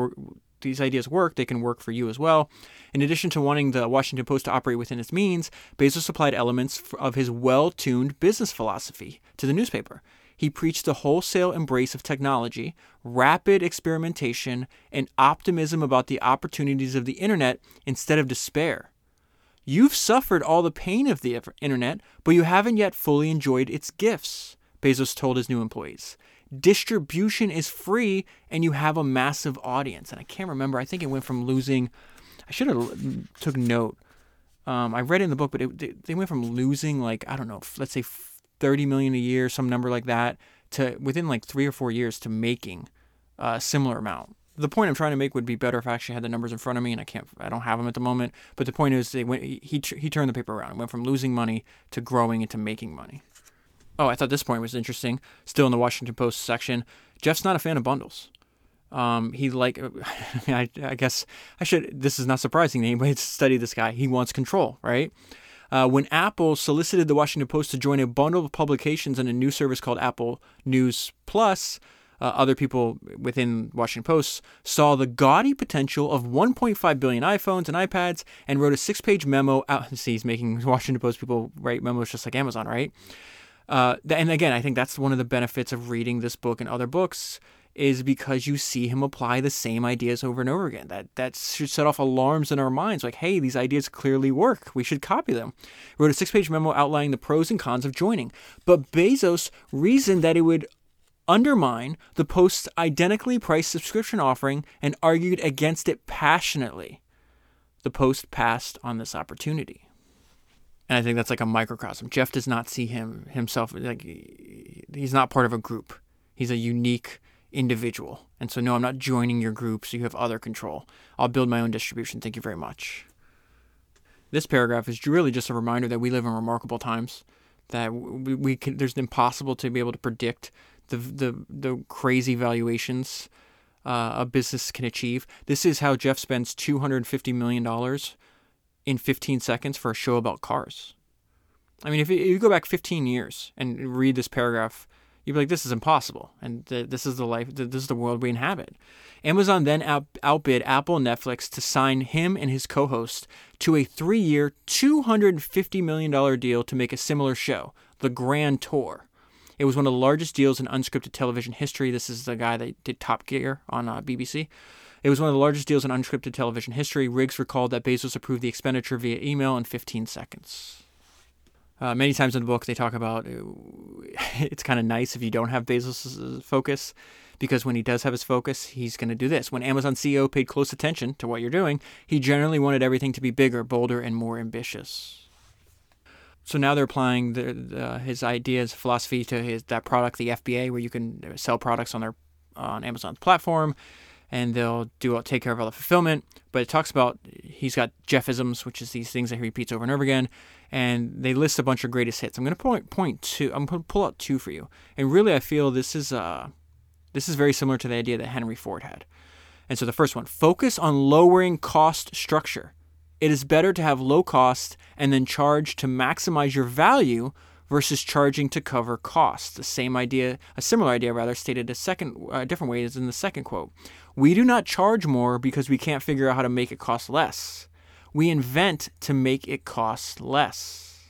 these ideas work. They can work for you as well. In addition to wanting the Washington Post to operate within its means, Bezos applied elements of his well-tuned business philosophy to the newspaper. He preached a wholesale embrace of technology, rapid experimentation, and optimism about the opportunities of the internet instead of despair. You've suffered all the pain of the internet, but you haven't yet fully enjoyed its gifts, Bezos told his new employees. Distribution is free and you have a massive audience. And I can't remember, I think it went from losing, I should have took note. Um, I read in the book, but it, they went from losing like, I don't know, let's say 30 million a year, some number like that, to within like three or four years to making a similar amount. The point I'm trying to make would be better if I actually had the numbers in front of me, and I can't, I don't have them at the moment. But the point is, they went, he he turned the paper around. It went from losing money to growing into making money. Oh, I thought this point was interesting. Still in the Washington Post section, Jeff's not a fan of bundles. Um, he like, I, I guess I should. This is not surprising to anybody to study this guy. He wants control, right? Uh, when Apple solicited the Washington Post to join a bundle of publications in a new service called Apple News Plus, uh, other people within Washington Post saw the gaudy potential of 1.5 billion iPhones and iPads and wrote a six-page memo out. See, he's making Washington Post people write memos just like Amazon, right? Uh, and again, I think that's one of the benefits of reading this book and other books is because you see him apply the same ideas over and over again. That that should set off alarms in our minds, like, hey, these ideas clearly work. We should copy them. He wrote a six-page memo outlining the pros and cons of joining. But Bezos reasoned that it would undermine the Post's identically priced subscription offering and argued against it passionately. The Post passed on this opportunity. And I think that's like a microcosm. Jeff does not see him himself like he's not part of a group. He's a unique individual. And so, no, I'm not joining your group, so you have other control. I'll build my own distribution. Thank you very much. This paragraph is really just a reminder that we live in remarkable times. That we, we can, there's impossible to be able to predict the the the crazy valuations uh, a business can achieve. This is how Jeff spends 250 million dollars in 15 seconds for a show about cars. I mean, if you go back 15 years and read this paragraph, you'd be like, this is impossible. And th- this is the life, th- this is the world we inhabit. Amazon then out- outbid Apple Netflix to sign him and his co host to a three year, $250 million deal to make a similar show, The Grand Tour. It was one of the largest deals in unscripted television history. This is the guy that did Top Gear on uh, BBC. It was one of the largest deals in unscripted television history. Riggs recalled that Bezos approved the expenditure via email in 15 seconds. Uh, many times in the book, they talk about uh, it's kind of nice if you don't have Bezos' focus because when he does have his focus, he's going to do this. When Amazon CEO paid close attention to what you're doing, he generally wanted everything to be bigger, bolder, and more ambitious. So now they're applying the, the, his ideas, philosophy to his that product, the FBA, where you can sell products on their on Amazon's platform and they'll do take care of all the fulfillment. But it talks about he's got Jeffisms, which is these things that he repeats over and over again, and they list a bunch of greatest hits. I'm to point point two. I'm to pull out two for you, and really I feel this is uh this is very similar to the idea that Henry Ford had. And so the first one, focus on lowering cost structure. It is better to have low cost and then charge to maximize your value versus charging to cover costs. The same idea, a similar idea rather, stated a second, uh, different way is in the second quote. We do not charge more because we can't figure out how to make it cost less. We invent to make it cost less.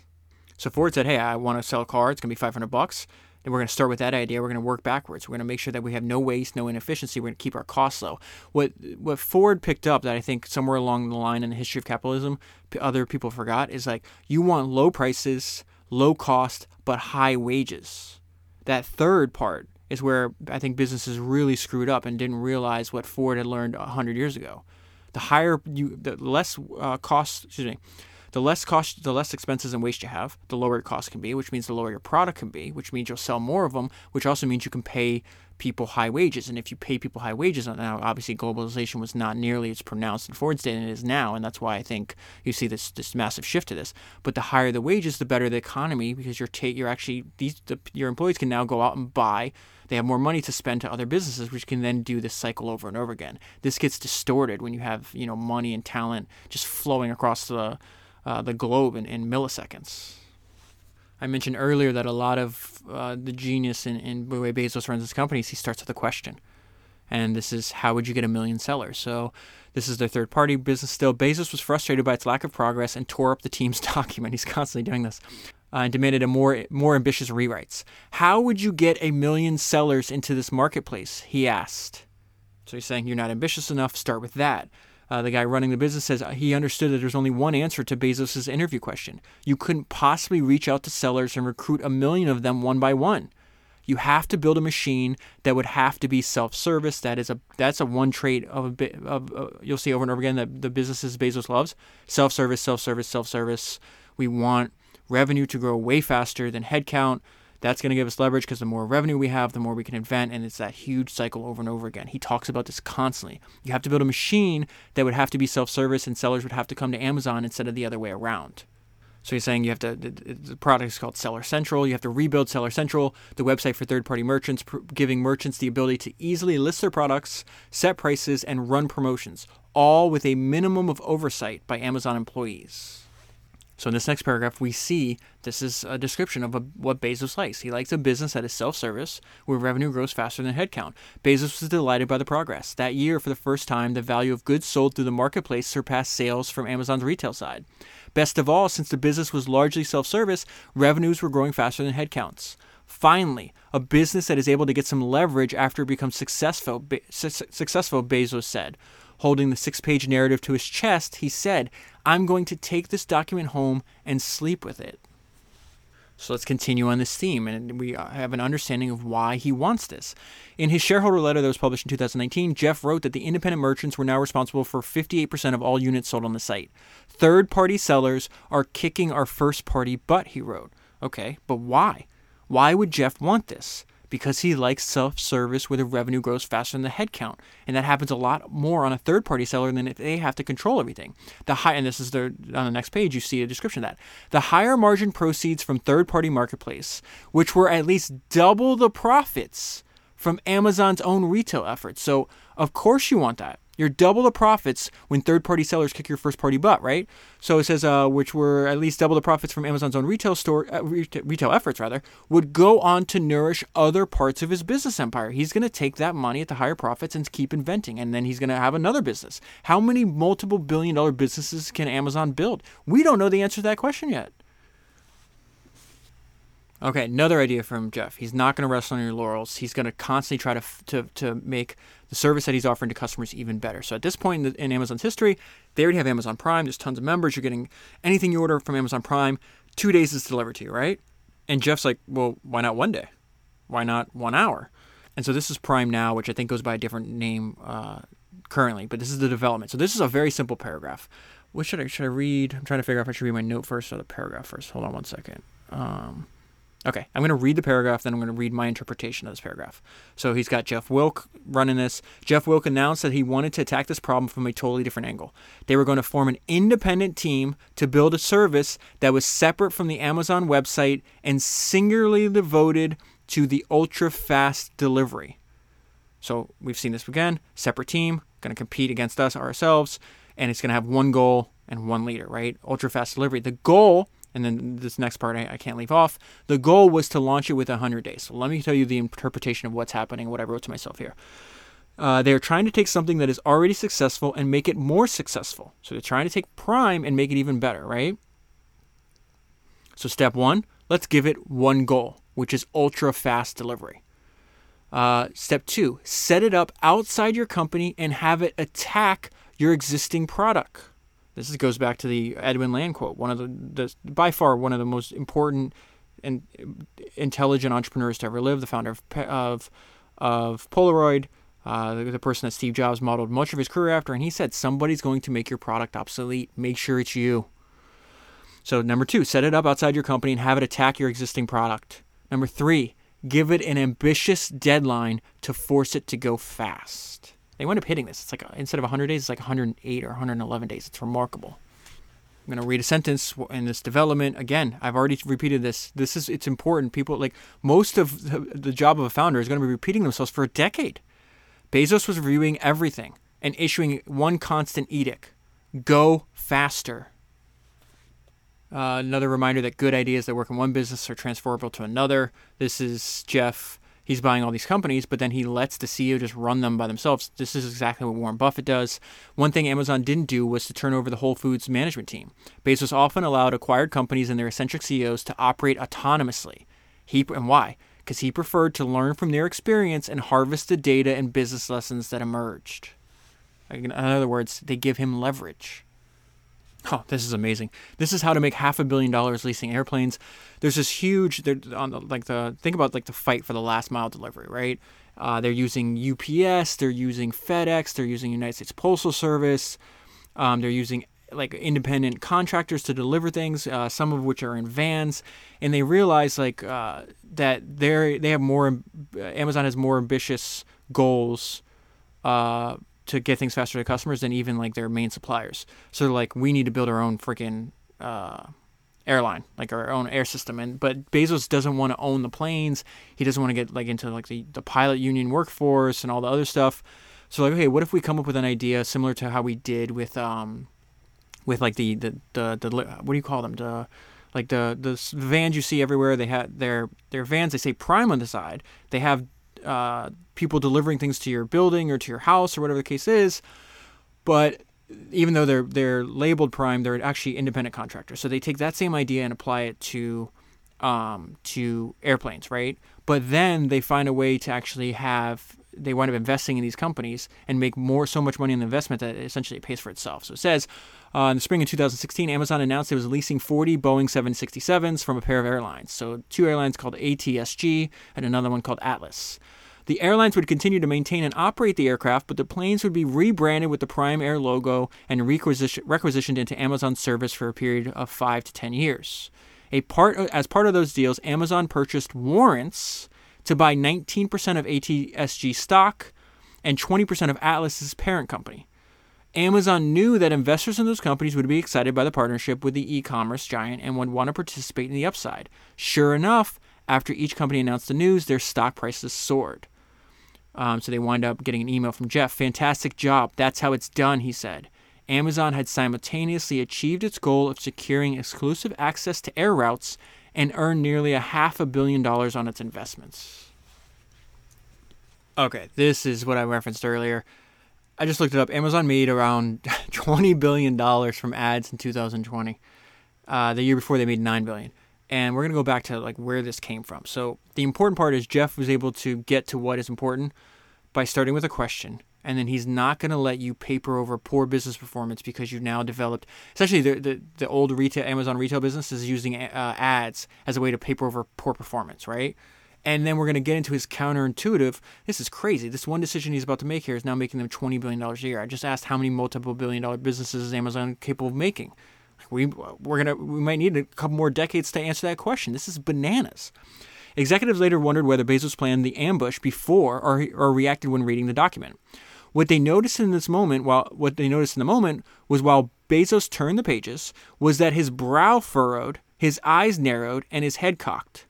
So Ford said, "Hey, I want to sell a car. It's going to be 500 bucks." And we're going to start with that idea. We're going to work backwards. We're going to make sure that we have no waste, no inefficiency. We're going to keep our costs low. What what Ford picked up that I think somewhere along the line in the history of capitalism, other people forgot is like you want low prices, low cost, but high wages. That third part is where I think businesses really screwed up and didn't realize what Ford had learned 100 years ago. The higher you, the less uh, cost, excuse me, the less cost, the less expenses and waste you have, the lower your cost can be, which means the lower your product can be, which means you'll sell more of them, which also means you can pay people high wages. And if you pay people high wages, now obviously globalization was not nearly as pronounced in Ford's day than it is now, and that's why I think you see this this massive shift to this. But the higher the wages, the better the economy because you're ta- you're actually these the, your employees can now go out and buy they have more money to spend to other businesses, which can then do this cycle over and over again. This gets distorted when you have you know money and talent just flowing across the uh, the globe in, in milliseconds. I mentioned earlier that a lot of uh, the genius in, in the way Bezos runs his companies, he starts with a question. And this is how would you get a million sellers? So this is their third party business still. Bezos was frustrated by its lack of progress and tore up the team's document. He's constantly doing this uh, and demanded a more more ambitious rewrites. How would you get a million sellers into this marketplace? He asked. So he's saying you're not ambitious enough. Start with that. Uh, the guy running the business says he understood that there's only one answer to Bezos' interview question. You couldn't possibly reach out to sellers and recruit a million of them one by one. You have to build a machine that would have to be self-service. That is a that's a one trait of a bit of uh, you'll see over and over again that the businesses Bezos loves self-service, self-service, self-service. We want revenue to grow way faster than headcount. That's going to give us leverage because the more revenue we have, the more we can invent. And it's that huge cycle over and over again. He talks about this constantly. You have to build a machine that would have to be self service and sellers would have to come to Amazon instead of the other way around. So he's saying you have to, the product is called Seller Central. You have to rebuild Seller Central, the website for third party merchants, giving merchants the ability to easily list their products, set prices, and run promotions, all with a minimum of oversight by Amazon employees. So in this next paragraph, we see this is a description of a, what Bezos likes. He likes a business that is self-service, where revenue grows faster than headcount. Bezos was delighted by the progress. That year, for the first time, the value of goods sold through the marketplace surpassed sales from Amazon's retail side. Best of all, since the business was largely self-service, revenues were growing faster than headcounts. Finally, a business that is able to get some leverage after it becomes successful, be, su- successful, Bezos said. Holding the six page narrative to his chest, he said, I'm going to take this document home and sleep with it. So let's continue on this theme, and we have an understanding of why he wants this. In his shareholder letter that was published in 2019, Jeff wrote that the independent merchants were now responsible for 58% of all units sold on the site. Third party sellers are kicking our first party butt, he wrote. Okay, but why? Why would Jeff want this? Because he likes self-service where the revenue grows faster than the headcount. And that happens a lot more on a third-party seller than if they have to control everything. The high and this is the on the next page you see a description of that. The higher margin proceeds from third-party marketplace, which were at least double the profits from Amazon's own retail efforts. So of course you want that. You're double the profits when third-party sellers kick your first-party butt, right? So it says, uh, which were at least double the profits from Amazon's own retail store, uh, retail efforts rather, would go on to nourish other parts of his business empire. He's going to take that money at the higher profits and keep inventing, and then he's going to have another business. How many multiple billion-dollar businesses can Amazon build? We don't know the answer to that question yet. Okay, another idea from Jeff. He's not going to rest on your laurels. He's going to constantly try to, to, to make the service that he's offering to customers even better. So at this point in, the, in Amazon's history, they already have Amazon Prime. There's tons of members. You're getting anything you order from Amazon Prime, two days is delivered to you, right? And Jeff's like, well, why not one day? Why not one hour? And so this is Prime Now, which I think goes by a different name uh, currently, but this is the development. So this is a very simple paragraph. What should I should I read? I'm trying to figure out if I should read my note first or the paragraph first. Hold on one second. Um, Okay, I'm going to read the paragraph, then I'm going to read my interpretation of this paragraph. So he's got Jeff Wilk running this. Jeff Wilk announced that he wanted to attack this problem from a totally different angle. They were going to form an independent team to build a service that was separate from the Amazon website and singularly devoted to the ultra fast delivery. So we've seen this again separate team, going to compete against us ourselves, and it's going to have one goal and one leader, right? Ultra fast delivery. The goal and then this next part I, I, can't leave off. The goal was to launch it with 100 days. So let me tell you the interpretation of what's happening, what I wrote to myself here. Uh, they're trying to take something that is already successful and make it more successful. So they're trying to take Prime and make it even better, right? So, step one, let's give it one goal, which is ultra fast delivery. Uh, step two, set it up outside your company and have it attack your existing product. This goes back to the Edwin Land quote, one of the, the by far one of the most important and intelligent entrepreneurs to ever live, the founder of of, of Polaroid, uh, the, the, person that Steve Jobs modeled much of his career after, and he said, "Somebody's going to make your product obsolete. Make sure it's you." So number two, set it up outside your company and have it attack your existing product. Number three, give it an ambitious deadline to force it to go fast. They wind up hitting this. It's like instead of 100 days, it's like 108 or 111 days. It's remarkable. I'm going to read a sentence in this development. Again, I've already repeated this. This is it's important. People like most of the, the job of a founder is going to be repeating themselves for a decade. Bezos was reviewing everything and issuing one constant edict: go faster. Uh, another reminder that good ideas that work in one business are transferable to another. This is Jeff he's buying all these companies, but then he lets the CEO just run them by themselves. This is exactly what Warren Buffett does. One thing Amazon didn't do was to turn over the Whole Foods management team. Bezos often allowed acquired companies and their eccentric CEOs to operate autonomously. He and why? Because he preferred to learn from their experience and harvest the data and business lessons that emerged. In other words, they give him leverage. Oh, this is amazing. This is how to make half a billion dollars leasing airplanes. There's this huge, they're on the, like the think about like the fight for the last mile delivery, right? Uh, they're using UPS, they're using FedEx, they're using United States Postal Service, um, they're using like independent contractors to deliver things, uh, some of which are in vans, and they realize like uh, that they they have more. Amazon has more ambitious goals uh, to get things faster to customers than even like their main suppliers. So they're like, we need to build our own freaking uh, airline, like our own air system. And but Bezos doesn't want to own the planes. He doesn't want to get like into like the, the pilot union workforce and all the other stuff. So like, okay, what if we come up with an idea similar to how we did with um, with like the the the, the what do you call them the like the the vans you see everywhere. They have their their vans. They say Prime on the side. They have uh, people delivering things to your building or to your house or whatever the case is. But even though they're they're labeled prime, they're actually independent contractors. So they take that same idea and apply it to um, to airplanes, right? But then they find a way to actually have they wind up investing in these companies and make more so much money in the investment that essentially it pays for itself. So it says uh, in the spring of 2016, Amazon announced it was leasing 40 Boeing 767s from a pair of airlines. So two airlines called ATSG and another one called Atlas. The airlines would continue to maintain and operate the aircraft, but the planes would be rebranded with the Prime Air logo and requisitioned into Amazon service for a period of five to ten years. A part as part of those deals, Amazon purchased warrants to buy 19% of ATSG stock and 20% of Atlas's parent company. Amazon knew that investors in those companies would be excited by the partnership with the e commerce giant and would want to participate in the upside. Sure enough, after each company announced the news, their stock prices soared. Um, so they wind up getting an email from Jeff. Fantastic job. That's how it's done, he said. Amazon had simultaneously achieved its goal of securing exclusive access to air routes and earned nearly a half a billion dollars on its investments. Okay, this is what I referenced earlier. I just looked it up. Amazon made around $20 billion from ads in 2020. Uh, the year before, they made 9 billion and we're to go back to like where this came from. So the important part is Jeff was able to get to what is important by starting with a question, and then he's not to let you paper over poor business performance because you've now developed. Essentially, the the, the old retail Amazon retail business is using uh, ads as a way to paper over poor performance, right? And then we're going to get into his counterintuitive. This is crazy. This one decision he's about to make here is now making them $20 billion a year. I just asked how many multiple billion dollar businesses is Amazon capable of making? we we're gonna we might need a couple more decades to answer that question. This is bananas. Executives later wondered whether Bezos planned the ambush before or, or reacted when reading the document. What they noticed in this moment, while what they noticed in the moment was while Bezos turned the pages, was that his brow furrowed, his eyes narrowed, and his head cocked.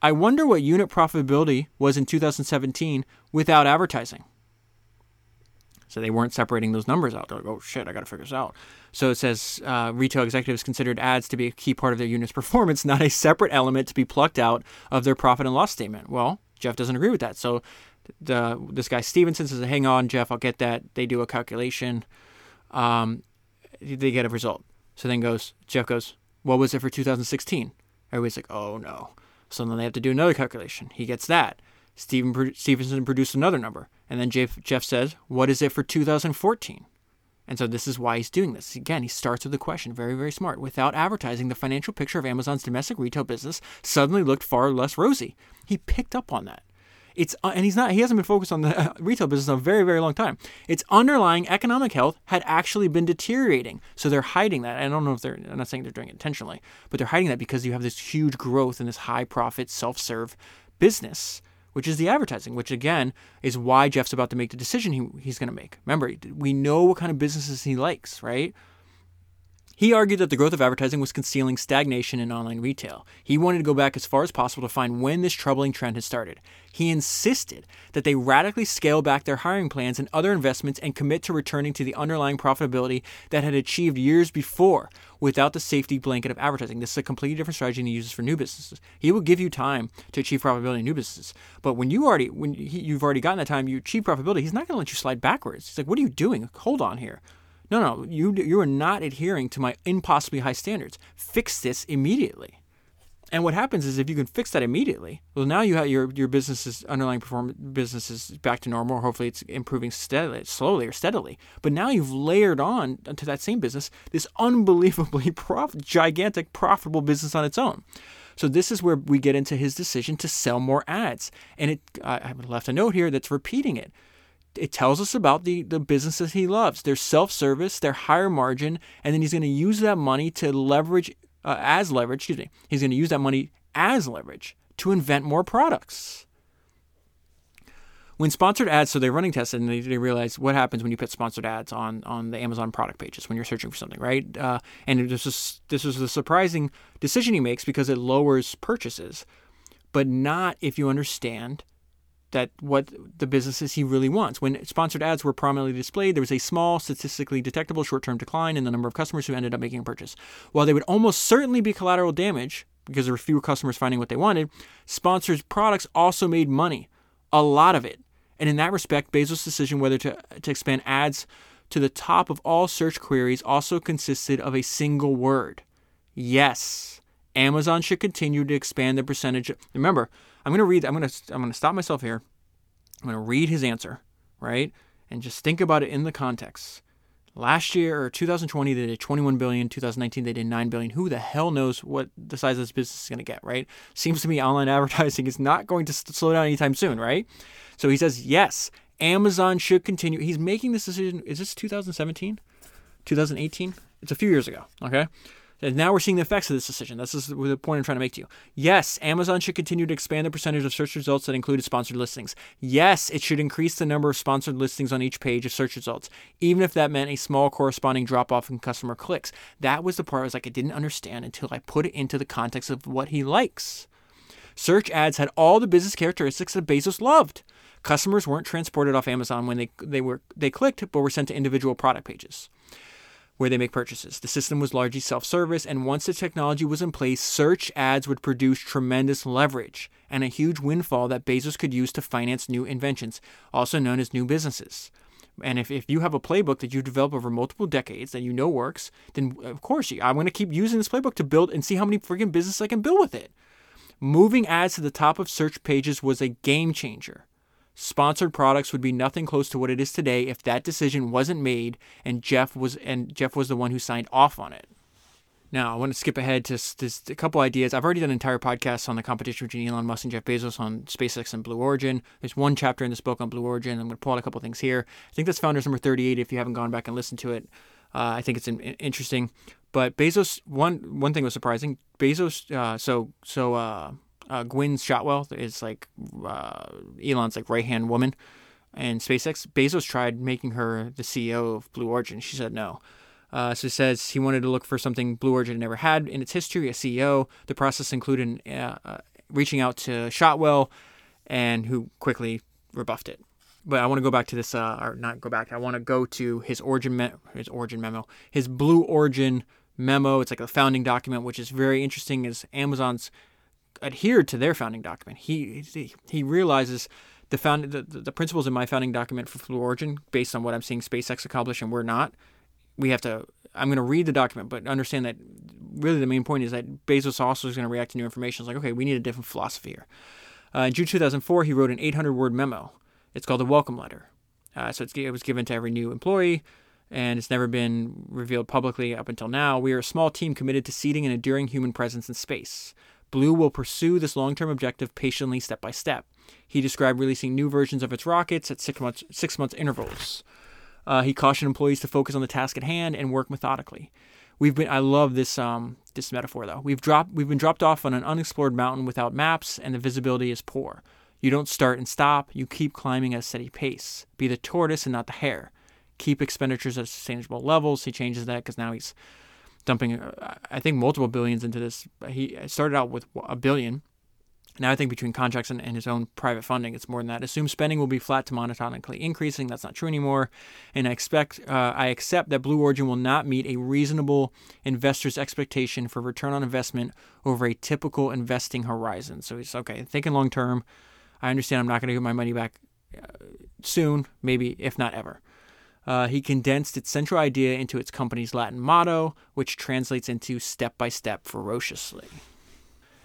I wonder what unit profitability was in 2017 without advertising. So they weren't separating those numbers out. They're like, oh shit, I got to figure this out. So it says uh, retail executives considered ads to be a key part of their unit's performance, not a separate element to be plucked out of their profit and loss statement. Well, Jeff doesn't agree with that. So the this guy Stephenson says, hang on, Jeff, I'll get that. They do a calculation. Um, they get a result. So then goes Jeff goes, what was it for 2016? Everybody's like, oh no. So then they have to do another calculation. He gets that. Steven, Stephenson produced another number. And then Jeff, Jeff says, What is it for 2014? And so this is why he's doing this. Again, he starts with the question, very, very smart. Without advertising, the financial picture of Amazon's domestic retail business suddenly looked far less rosy. He picked up on that. It's uh, and he's not he hasn't been focused on the retail business in a very very long time. Its underlying economic health had actually been deteriorating. So they're hiding that. I don't know if they're I'm not saying they're doing it intentionally, but they're hiding that because you have this huge growth in this high profit self-serve business which is the advertising, which again is why Jeff's about to make the decision he, he's going to make. Remember, we know what kind of businesses he likes, right? He argued that the growth of advertising was concealing stagnation in online retail. He wanted to go back as far as possible to find when this troubling trend had started. He insisted that they radically scale back their hiring plans and other investments and commit to returning to the underlying profitability that had achieved years before without the safety blanket of advertising. This is a completely different strategy he uses for new businesses. He will give you time to achieve profitability in new businesses. But when you already when he, you've already gotten that time, you achieve profitability, he's not going to let you slide backwards. He's like, "What are you doing? Hold on here." No, no, you you are not adhering to my impossibly high standards. Fix this immediately. And what happens is if you can fix that immediately, well, now you have your your business's underlying performance business is back to normal. Hopefully, it's improving steadily, slowly or steadily. But now you've layered on to that same business this unbelievably prof- gigantic, profitable business on its own. So this is where we get into his decision to sell more ads. And it, I have left a note here that's repeating it it tells us about the, the businesses he loves. They're self service, they're higher margin, and then he's going to use that money to leverage, uh, as leverage, excuse me, he's going to use that money as leverage to invent more products. When sponsored ads, so they're running tests and they, they realize what happens when you put sponsored ads on, on the Amazon product pages when you're searching for something, right? Uh, and this is this is a surprising decision he makes because it lowers purchases, but not if you understand that what the businesses he really wants. When sponsored ads were prominently displayed, there was a small, statistically detectable short-term decline in the number of customers who ended up making a purchase. While they would almost certainly be collateral damage because there were fewer customers finding what they wanted, sponsored products also made money, a lot of it. And in that respect, Bezos' decision whether to, to expand ads to the top of all search queries also consisted of a single word. Yes, Amazon should continue to expand the percentage. Remember, I'm going to read, I'm going to, I'm going to stop myself here. I'm going to read his answer, right? And just think about it in the context. Last year or 2020, they did 21 billion. 2019, they did 9 billion. Who the hell knows what the size of this business is going to get, right? Seems to me online advertising is not going to slow down anytime soon, right? So he says, yes, Amazon should continue. He's making this decision. Is this 2017? 2018? It's a few years ago, okay? And now we're seeing the effects of this decision. This is the point I'm trying to make to you. Yes, Amazon should continue to expand the percentage of search results that included sponsored listings. Yes, it should increase the number of sponsored listings on each page of search results, even if that meant a small corresponding drop off in customer clicks. That was the part I was like, I didn't understand until I put it into the context of what he likes. Search ads had all the business characteristics that Bezos loved. Customers weren't transported off Amazon when they, they were they clicked, but were sent to individual product pages where they make purchases. The system was largely self service, and once the technology was in place, search ads would produce tremendous leverage and a huge windfall that Bezos could use to finance new inventions, also known as new businesses. And if, if you have a playbook that you develop over multiple decades that you know works, then of course I'm going to keep using this playbook to build and see how many freaking businesses I can build with it. Moving ads to the top of search pages was a game changer sponsored products would be nothing close to what it is today if that decision wasn't made and Jeff was and Jeff was the one who signed off on it. Now, I want to skip ahead to just a couple ideas. I've already done an entire podcast on the competition between Elon Musk and Jeff Bezos on SpaceX and Blue Origin. There's one chapter in this book on Blue Origin. I'm going to pull out a couple things here. I think that's Founders number 38 if you haven't gone back and listened to it. Uh, I think it's in, interesting. But Bezos, one one thing was surprising. Bezos, uh, so so uh, uh, Gwynne Shotwell is like uh, Elon's like right hand woman, and SpaceX. Bezos tried making her the CEO of Blue Origin. She said no. Uh, so it says he wanted to look for something Blue Origin never had in its history, a CEO. The process included uh, uh, reaching out to Shotwell, and who quickly rebuffed it. But I want to go back to this, uh, or not go back. I want to go to his origin, me- his origin memo, his Blue Origin memo. It's like a founding document, which is very interesting. As Amazon's adhered to their founding document, he he, he realizes the found the, the principles in my founding document for Blue Origin, based on what I'm seeing SpaceX accomplish and we're not we have to I'm going to read the document, but understand that really the main point is that Bezos also is going to react to new information. It's like, okay, we need a different philosophy here. Uh, in June 2004, he wrote an 800 word memo. It's called a welcome letter. Uh, so it was given to every new employee, and it's never been revealed publicly up until now. We are a small team committed to seeding an enduring human presence in space. Blue will pursue this long term objective patiently, step by step. He described releasing new versions of its rockets at six months, six months intervals. Uh, he cautioned employees to focus on the task at hand and work methodically. We've been I love this um, this metaphor though. We've dropped we've been dropped off on an unexplored mountain without maps and the visibility is poor. You don't start and stop, you keep climbing at a steady pace. Be the tortoise and not the hare. Keep expenditures at sustainable levels. He changes that because now he's dumping, uh, I think, multiple billions into this. He started out with a billion, now, I think between contracts and, and, his own private funding, it's more than that. Assume spending will be flat to monotonically increasing. That's not true anymore. And I expect, uh, I accept that Blue Origin will not meet a reasonable investor's expectation for return on investment over a typical investing horizon. So he's okay, thinking long term. I understand I'm not going to get my money back uh, soon, maybe if not ever. Uh, he condensed its central idea into its company's Latin motto, which translates into step by step ferociously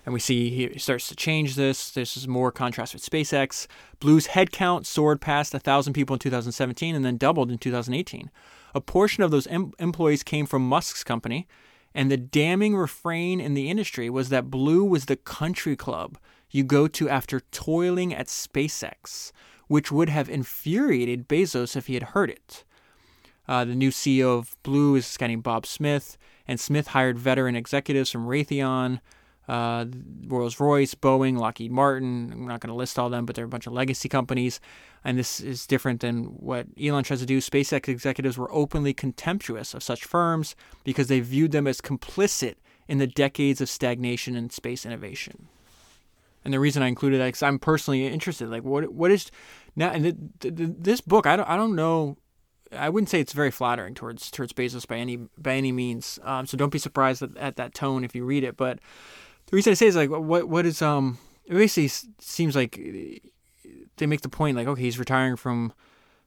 and we see he starts to change this. This is more contrast with SpaceX. Blue's headcount soared past 1,000 people in 2017 and then doubled in 2018. A portion of those em- employees came from Musk's company, and the damning refrain in the industry was that Blue was the country club you go to after toiling at SpaceX, which would have infuriated Bezos if he had heard it. Uh, the new CEO of Blue is this guy named Bob Smith, and Smith hired veteran executives from Raytheon, uh, Rolls Royce, Boeing, Lockheed Martin. I'm not going to list all them, but they're a bunch of legacy companies. And this is different than what Elon tries to do. SpaceX executives were openly contemptuous of such firms because they viewed them as complicit in the decades of stagnation in space innovation. And the reason I included that is I'm personally interested. Like, what what is now? And this book, I don't I don't know. I wouldn't say it's very flattering towards towards Bezos by any by any means. Um, so don't be surprised at, at that tone if you read it. But the reason I say is like what what is um it basically seems like they make the point like okay he's retiring from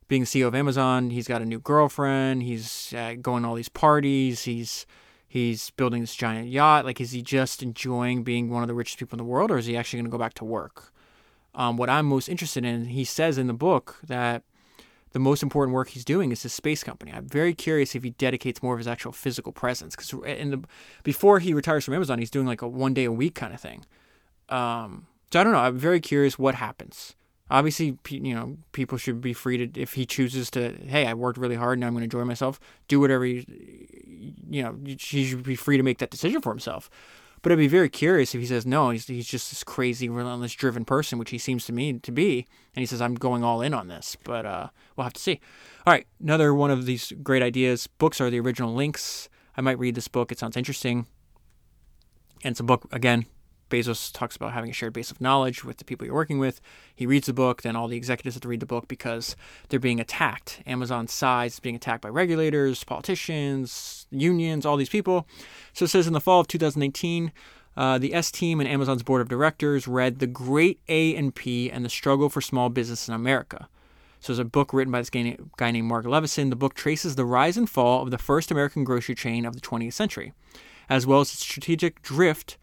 being the CEO of Amazon. He's got a new girlfriend. He's uh, going to all these parties. He's he's building this giant yacht. Like is he just enjoying being one of the richest people in the world or is he actually going to go back to work? Um, what I'm most interested in he says in the book that the most important work he's doing is his space company. I'm very curious if he dedicates more of his actual physical presence because in the before he retires from Amazon, he's doing like a one day a week kind of thing. Um, so I don't know. I'm very curious what happens. Obviously, you know, people should be free to if he chooses to. Hey, I worked really hard Now I'm going to enjoy myself. Do whatever you know, he should be free to make that decision for himself. But I'd be very curious if he says no, he's, he's just this crazy, relentless, driven person, which he seems to me to be, and he says I'm going all in on this. But uh, we'll have to see. All right, another one of these great ideas. Books are the original links. I might read this book. It sounds interesting. And it's a book again Bezos talks about having a shared base of knowledge with the people you're working with. He reads the book, then all the executives have to read the book because they're being attacked. Amazon's size is being attacked by regulators, politicians, unions, all these people. So it says in the fall of 2018, uh, the S team and Amazon's board of directors read The Great A and P and the Struggle for Small Business in America. So it's a book written by this guy, named Marc Levinson. The book traces the rise and fall of the first American grocery chain of the 20th century, as well as its strategic drift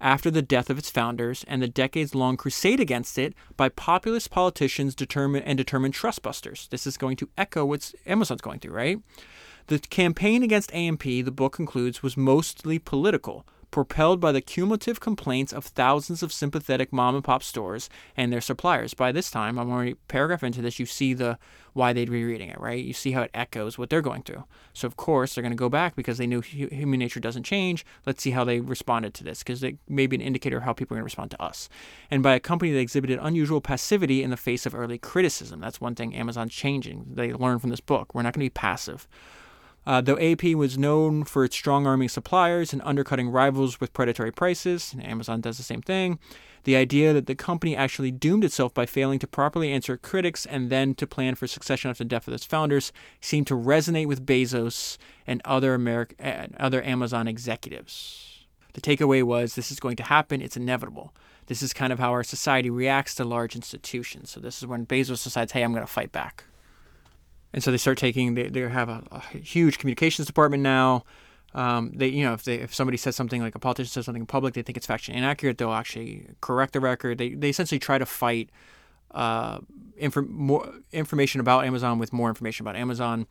after the death of its founders and the decades long crusade against it by populist politicians determined and determined trustbusters. This is going to echo what Amazon's going through, right? The campaign against A&P, the book concludes, was mostly political, propelled by the cumulative complaints of thousands of sympathetic mom and pop stores and their suppliers. By this time, I'm already paragraph into this, you see the why they'd be reading it, right? You see how it echoes what they're going through. So of course they're going to go back because they knew human nature doesn't change. Let's see how they responded to this because it may be an indicator of how people are going to respond to us. And by a company that exhibited unusual passivity in the face of early criticism. That's one thing Amazon's changing. They learned from this book. We're not going to be passive. Uh, though AP was known for its strong arming suppliers and undercutting rivals with predatory prices, and Amazon does the same thing, the idea that the company actually doomed itself by failing to properly answer critics and then to plan for succession after the death of its founders seemed to resonate with Bezos and other America, and other Amazon executives. The takeaway was this is going to happen, it's inevitable. This is kind of how our society reacts to large institutions. So this is when Bezos decides, "Hey, I'm going to fight back." And so they start taking they, they have a, a huge communications department now um, they you know if they if somebody says something like a politician says something in public they think it's factually inaccurate they'll actually correct the record they, they essentially try to fight uh, inf- more information about Amazon with more information about Amazon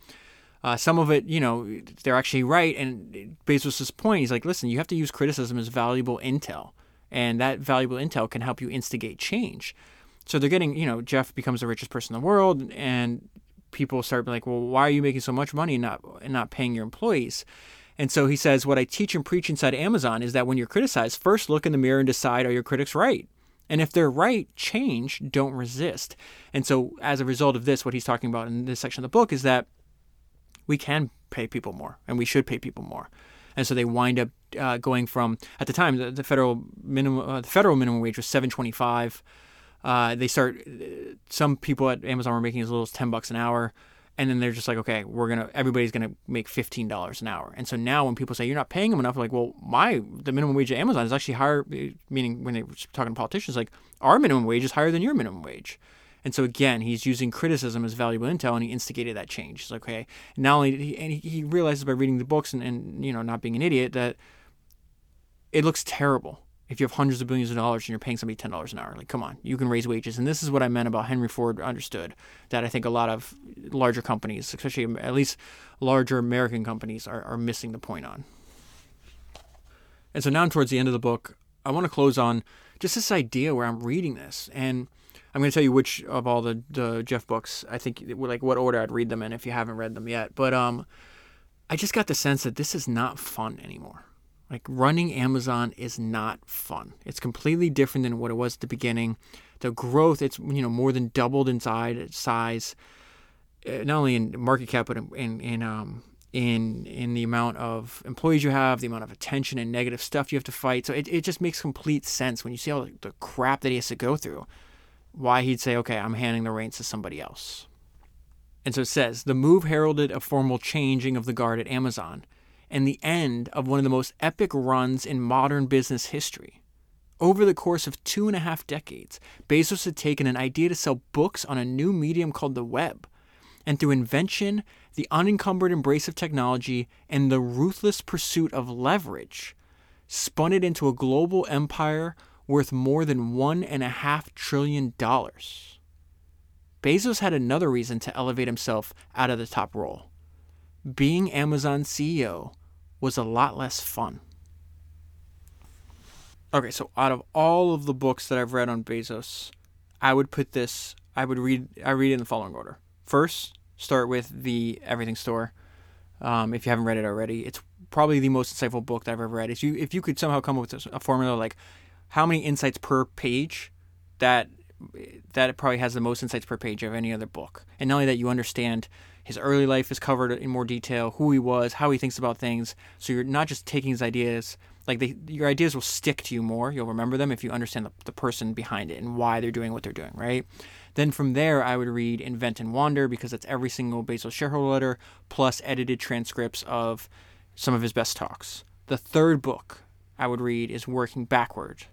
uh, some of it, you know, they're actually right. And Bezos' point, he's like, listen, you have to use criticism as valuable intel. And that valuable intel can help you instigate change. So they're getting, you know, Jeff becomes the richest person in the world, and people start being like, well, why are you making so much money and not and not paying your employees? And so he says, what I teach and preach inside Amazon is that when you're criticized, first look in the mirror and decide, are your critics right? And if they're right, change, don't resist. And so as a result of this, what he's talking about in this section of the book is that we can pay people more and we should pay people more. And so they wind up uh, going from at the time the, the federal minimum uh, the federal minimum wage was 725 uh, they start some people at Amazon were making as little as 10 bucks an hour and then they're just like okay we're gonna everybody's gonna make $15 an hour. And so now when people say you're not paying them enough like well my the minimum wage at amazon is actually higher meaning when they were talking to politicians like our minimum wage is higher than your minimum wage. And so again he's using criticism as valuable intel and he instigated that change. He's like okay not only he, and he realizes by reading the books and, and you know not being an idiot that it looks terrible if you have hundreds of billions of dollars and you're paying somebody ten dollars an hour. Like, come on, you can raise wages. And this is what I meant about Henry Ford understood that I think a lot of larger companies, especially at least larger American companies, are, are missing the point on. And so now towards the end of the book, I want to close on just this idea where I'm reading this and I'm going to tell you which of all the, the Jeff books I think like what order I'd read them in if you haven't read them yet. But um, I just got the sense that this is not fun anymore. Like running Amazon is not fun. It's completely different than what it was at the beginning. The growth, it's you know more than doubled in size, uh, not only in market cap but in in, in um in in the amount of employees you have, the amount of attention and negative stuff you have to fight. So it, it just makes complete sense when you see all the crap that he has to go through. Why he'd say, okay, I'm handing the reins to somebody else. And so it says the move heralded a formal changing of the guard at Amazon and the end of one of the most epic runs in modern business history. Over the course of two and a half decades, Bezos had taken an idea to sell books on a new medium called the web. And through invention, the unencumbered embrace of technology, and the ruthless pursuit of leverage, spun it into a global empire worth more than one and a half trillion dollars. Bezos had another reason to elevate himself out of the top role. Being Amazon's CEO was a lot less fun. Okay, so out of all of the books that I've read on Bezos, I would put this. I would read. I read it in the following order. First, start with the Everything Store. Um, if you haven't read it already, it's probably the most insightful book that I've ever read. If you if you could somehow come up with a formula like how many insights per page, that that probably has the most insights per page of any other book. And not only that, you understand his early life is covered in more detail, who he was, how he thinks about things. So you're not just taking his ideas, like they, your ideas will stick to you more. You'll remember them if you understand the, the person behind it and why they're doing what they're doing, right? Then from there, I would read Invent and Wander because that's every single Bezos shareholder letter plus edited transcripts of some of his best talks. The third book I would read is Working Backward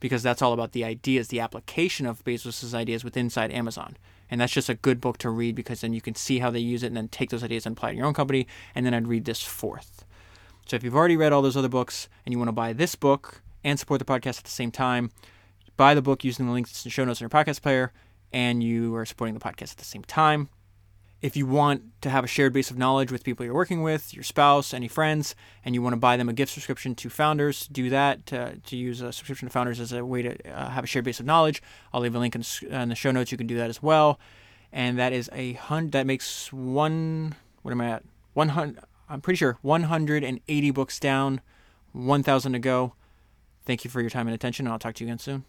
because that's all about the ideas, the application of Bezos' ideas within inside Amazon. And that's just a good book to read because then you can see how they use it and then take those ideas and apply it in your own company. And then I'd read this fourth. So if you've already read all those other books and you want to buy this book and support the podcast at the same time, buy the book using the links in the show notes in your podcast player, and you are supporting the podcast at the same time. If you want to have a shared base of knowledge with people you're working with, your spouse, any friends, and you want to buy them a gift subscription to Founders, do that to, to use a subscription to Founders as a way to uh, have a shared base of knowledge. I'll leave a link in, in the show notes. You can do that as well. And that is a hundred. That makes one. What am I at? One hundred. I'm pretty sure 180 books down, 1,000 to go. Thank you for your time and attention. And I'll talk to you again soon.